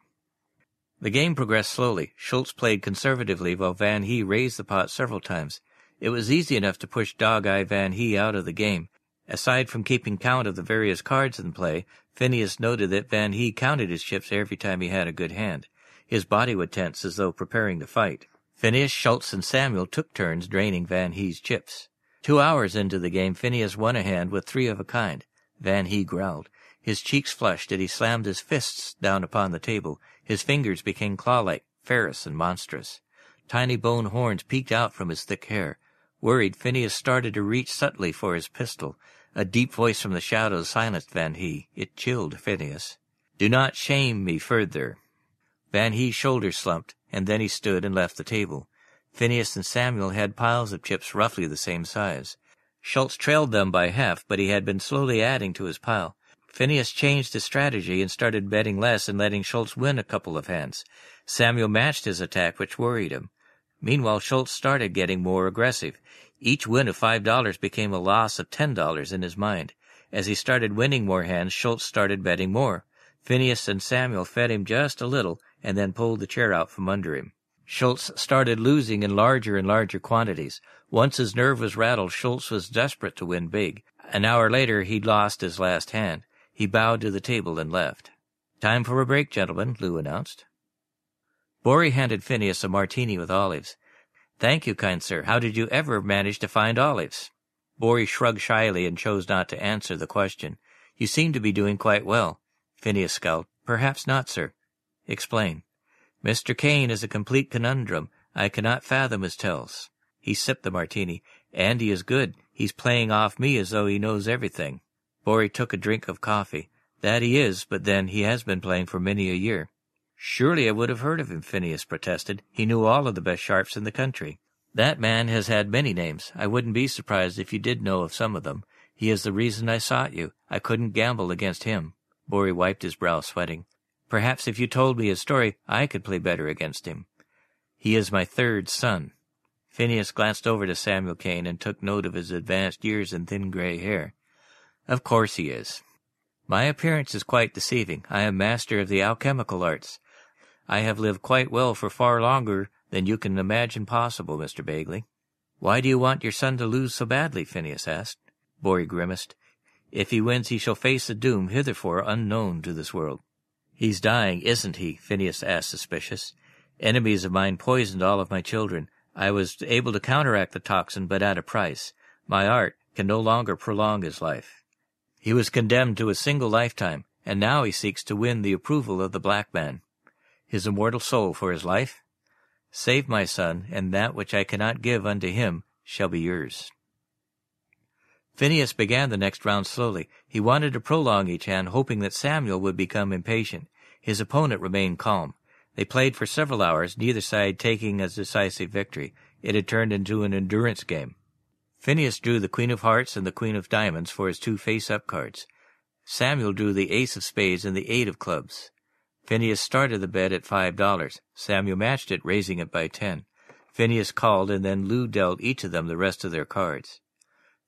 The game progressed slowly. Schultz played conservatively while Van Hee raised the pot several times. It was easy enough to push Dog Eye Van Hee out of the game. Aside from keeping count of the various cards in play, Phineas noted that Van Hee counted his chips every time he had a good hand. His body would tense as though preparing to fight. Phineas, Schultz, and Samuel took turns draining Van Hee's chips. Two hours into the game, Phineas won a hand with three of a kind. Van Hee growled. His cheeks flushed and he slammed his fists down upon the table. His fingers became claw-like, ferrous, and monstrous. Tiny bone horns peeked out from his thick hair. Worried, Phineas started to reach subtly for his pistol. A deep voice from the shadows silenced Van Hee. It chilled Phineas. Do not shame me further. Van Hee's shoulders slumped, and then he stood and left the table. Phineas and Samuel had piles of chips roughly the same size. Schultz trailed them by half, but he had been slowly adding to his pile. Phineas changed his strategy and started betting less and letting Schultz win a couple of hands. Samuel matched his attack, which worried him. Meanwhile, Schultz started getting more aggressive. Each win of five dollars became a loss of ten dollars in his mind. As he started winning more hands, Schultz started betting more. Phineas and Samuel fed him just a little, and then pulled the chair out from under him. Schultz started losing in larger and larger quantities. Once his nerve was rattled, Schultz was desperate to win big. An hour later, he'd lost his last hand. He bowed to the table and left. Time for a break, gentlemen, Lou announced. Borey handed Phineas a martini with olives. Thank you, kind sir. How did you ever manage to find olives? Borey shrugged shyly and chose not to answer the question. You seem to be doing quite well. Phineas scowled. Perhaps not, sir. Explain. Mr. Kane is a complete conundrum. I cannot fathom his tells. He sipped the martini. Andy is good. He's playing off me as though he knows everything. Borey took a drink of coffee. That he is, but then he has been playing for many a year. Surely I would have heard of him, Phineas protested. He knew all of the best sharps in the country. That man has had many names. I wouldn't be surprised if you did know of some of them. He is the reason I sought you. I couldn't gamble against him. Borey wiped his brow, sweating. Perhaps if you told me his story, I could play better against him. He is my third son. Phineas glanced over to Samuel Kane and took note of his advanced years and thin gray hair. Of course he is. My appearance is quite deceiving. I am master of the alchemical arts. I have lived quite well for far longer than you can imagine possible, Mr. Bagley. Why do you want your son to lose so badly? Phineas asked. Borey grimaced. If he wins, he shall face a doom hitherto unknown to this world. He's dying, isn't he? Phineas asked, suspicious. Enemies of mine poisoned all of my children. I was able to counteract the toxin, but at a price. My art can no longer prolong his life. He was condemned to a single lifetime, and now he seeks to win the approval of the black man. His immortal soul for his life? Save my son, and that which I cannot give unto him shall be yours. Phineas began the next round slowly. He wanted to prolong each hand, hoping that Samuel would become impatient. His opponent remained calm. They played for several hours, neither side taking a decisive victory. It had turned into an endurance game. Phineas drew the Queen of Hearts and the Queen of Diamonds for his two face-up cards. Samuel drew the Ace of Spades and the Eight of Clubs. Phineas started the bet at five dollars. Samuel matched it, raising it by ten. Phineas called, and then Lou dealt each of them the rest of their cards.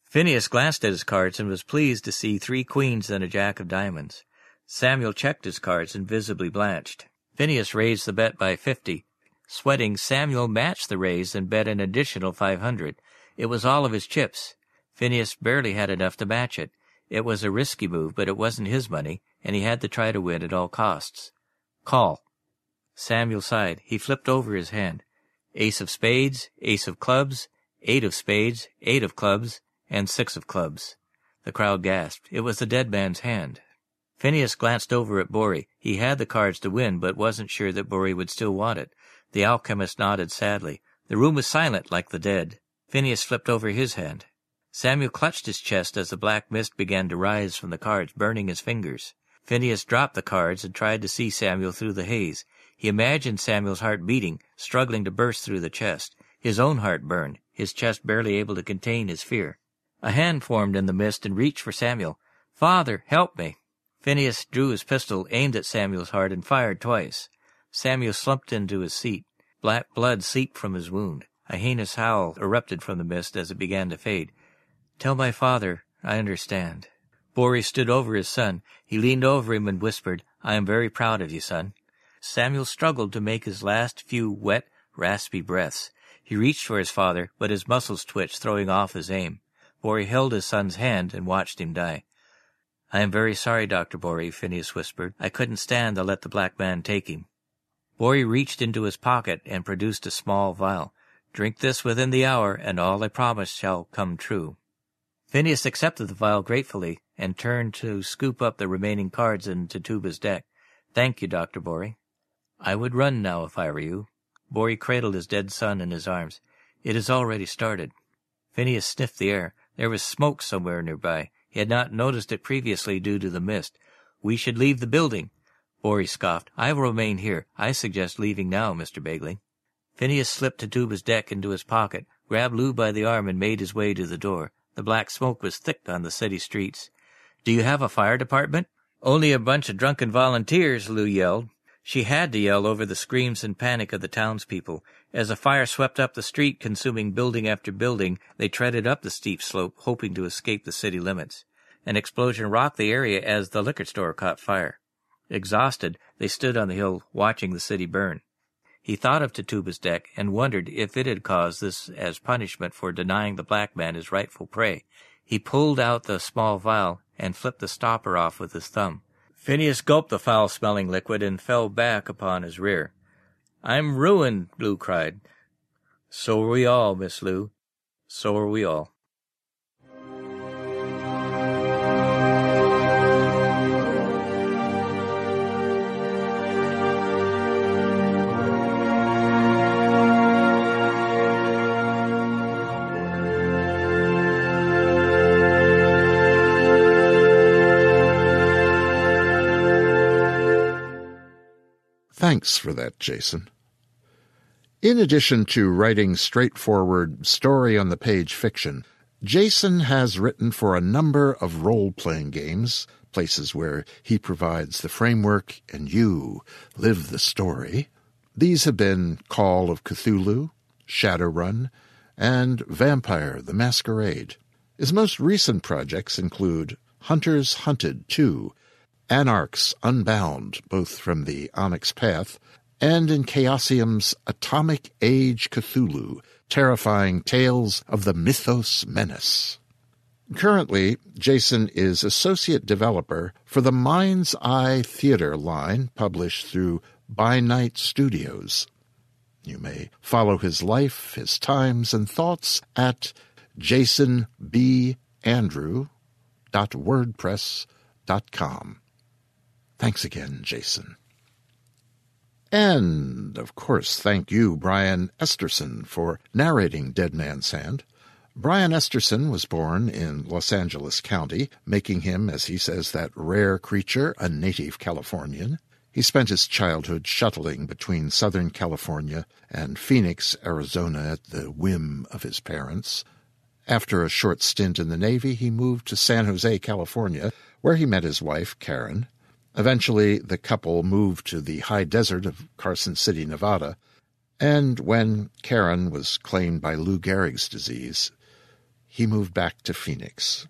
Phineas glanced at his cards and was pleased to see three queens and a jack of diamonds. Samuel checked his cards and visibly blanched. Phineas raised the bet by fifty. Sweating, Samuel matched the raise and bet an additional five hundred. It was all of his chips. Phineas barely had enough to match it. It was a risky move, but it wasn't his money, and he had to try to win at all costs. Call. Samuel sighed. He flipped over his hand. Ace of spades, ace of clubs, eight of spades, eight of clubs, and six of clubs. The crowd gasped. It was the dead man's hand. Phineas glanced over at Borey. He had the cards to win, but wasn't sure that Borey would still want it. The alchemist nodded sadly. The room was silent like the dead. Phineas flipped over his hand. Samuel clutched his chest as the black mist began to rise from the cards, burning his fingers. Phineas dropped the cards and tried to see Samuel through the haze. He imagined Samuel's heart beating, struggling to burst through the chest. His own heart burned, his chest barely able to contain his fear. A hand formed in the mist and reached for Samuel. Father, help me! Phineas drew his pistol, aimed at Samuel's heart, and fired twice. Samuel slumped into his seat. Black blood seeped from his wound. A heinous howl erupted from the mist as it began to fade. Tell my father I understand. Borri stood over his son. He leaned over him and whispered, I am very proud of you, son. Samuel struggled to make his last few wet, raspy breaths. He reached for his father, but his muscles twitched, throwing off his aim. Borri held his son's hand and watched him die. I am very sorry, Dr. Borri, Phineas whispered. I couldn't stand to let the black man take him. Borri reached into his pocket and produced a small vial. Drink this within the hour, and all I promise shall come true. Phineas accepted the vial gratefully and turned to scoop up the remaining cards into Tituba's deck. Thank you, Dr. Borri. I would run now if I were you. Borri cradled his dead son in his arms. It has already started. Phineas sniffed the air. There was smoke somewhere nearby. He had not noticed it previously due to the mist. We should leave the building. Borri scoffed. I will remain here. I suggest leaving now, Mr. Bagley. Phineas slipped Tituba's deck into his pocket, grabbed Lou by the arm, and made his way to the door. The black smoke was thick on the city streets. Do you have a fire department? Only a bunch of drunken volunteers, Lou yelled. She had to yell over the screams and panic of the townspeople. As the fire swept up the street, consuming building after building, they treaded up the steep slope, hoping to escape the city limits. An explosion rocked the area as the liquor store caught fire. Exhausted, they stood on the hill, watching the city burn. He thought of Tituba's deck and wondered if it had caused this as punishment for denying the black man his rightful prey. He pulled out the small vial and flipped the stopper off with his thumb. Phineas gulped the foul-smelling liquid and fell back upon his rear. I'm ruined, Lou cried. So are we all, Miss Lou. So are we all. Thanks for that, Jason. In addition to writing straightforward story on the page fiction, Jason has written for a number of role playing games, places where he provides the framework and you live the story. These have been Call of Cthulhu, Shadowrun, and Vampire the Masquerade. His most recent projects include Hunters Hunted 2 Anarchs Unbound, both from the Onyx Path, and in Chaosium's Atomic Age Cthulhu, terrifying tales of the Mythos Menace. Currently, Jason is associate developer for the Mind's Eye Theater line published through By Night Studios. You may follow his life, his times, and thoughts at jasonbandrew.wordpress.com. Thanks again, Jason. And, of course, thank you, Brian Esterson, for narrating Dead Man's Hand. Brian Esterson was born in Los Angeles County, making him, as he says, that rare creature, a native Californian. He spent his childhood shuttling between Southern California and Phoenix, Arizona, at the whim of his parents. After a short stint in the Navy, he moved to San Jose, California, where he met his wife, Karen. Eventually, the couple moved to the high desert of Carson City, Nevada, and when Karen was claimed by Lou Gehrig's disease, he moved back to Phoenix.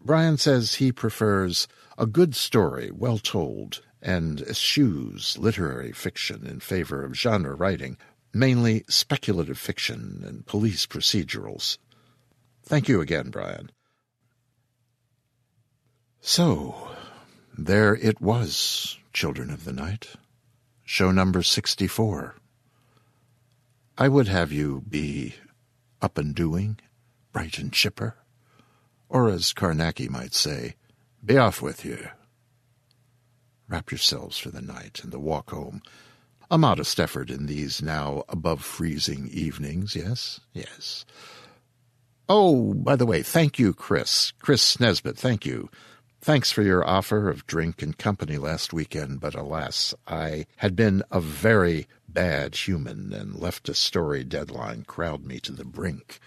Brian says he prefers a good story, well told, and eschews literary fiction in favor of genre writing, mainly speculative fiction and police procedurals. Thank you again, Brian. So, there it was, Children of the Night. Show number 64. I would have you be up and doing, bright and chipper, or as Carnacki might say, be off with you. Wrap yourselves for the night and the walk home. A modest effort in these now above freezing evenings, yes, yes. Oh, by the way, thank you, Chris. Chris Nesbitt, thank you. Thanks for your offer of drink and company last weekend, but alas, I had been a very bad human and left a story deadline crowd me to the brink.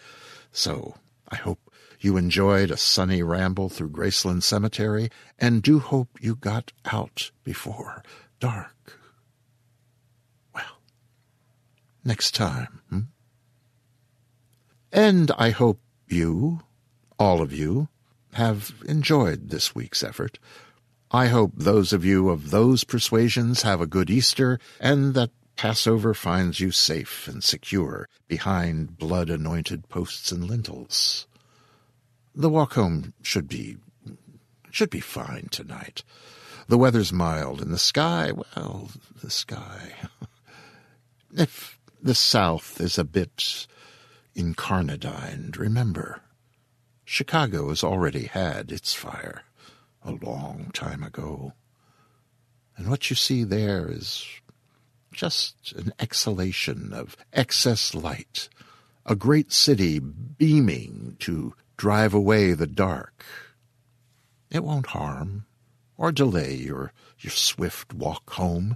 So I hope you enjoyed a sunny ramble through Graceland Cemetery, and do hope you got out before dark. Well, next time, hmm? And I hope you, all of you, have enjoyed this week's effort. I hope those of you of those persuasions have a good Easter, and that Passover finds you safe and secure behind blood anointed posts and lintels. The walk home should be should be fine tonight. The weather's mild, and the sky, well, the sky. if the South is a bit incarnadined, remember, Chicago has already had its fire a long time ago. And what you see there is just an exhalation of excess light, a great city beaming to drive away the dark. It won't harm or delay your, your swift walk home.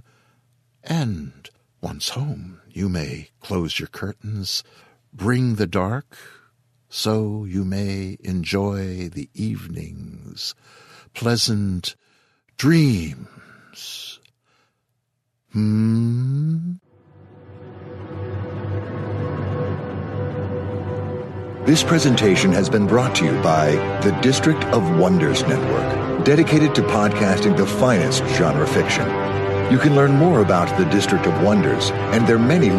And once home, you may close your curtains, bring the dark, so you may enjoy the evening's pleasant dreams. Hmm? This presentation has been brought to you by the District of Wonders Network, dedicated to podcasting the finest genre fiction. You can learn more about the District of Wonders and their many.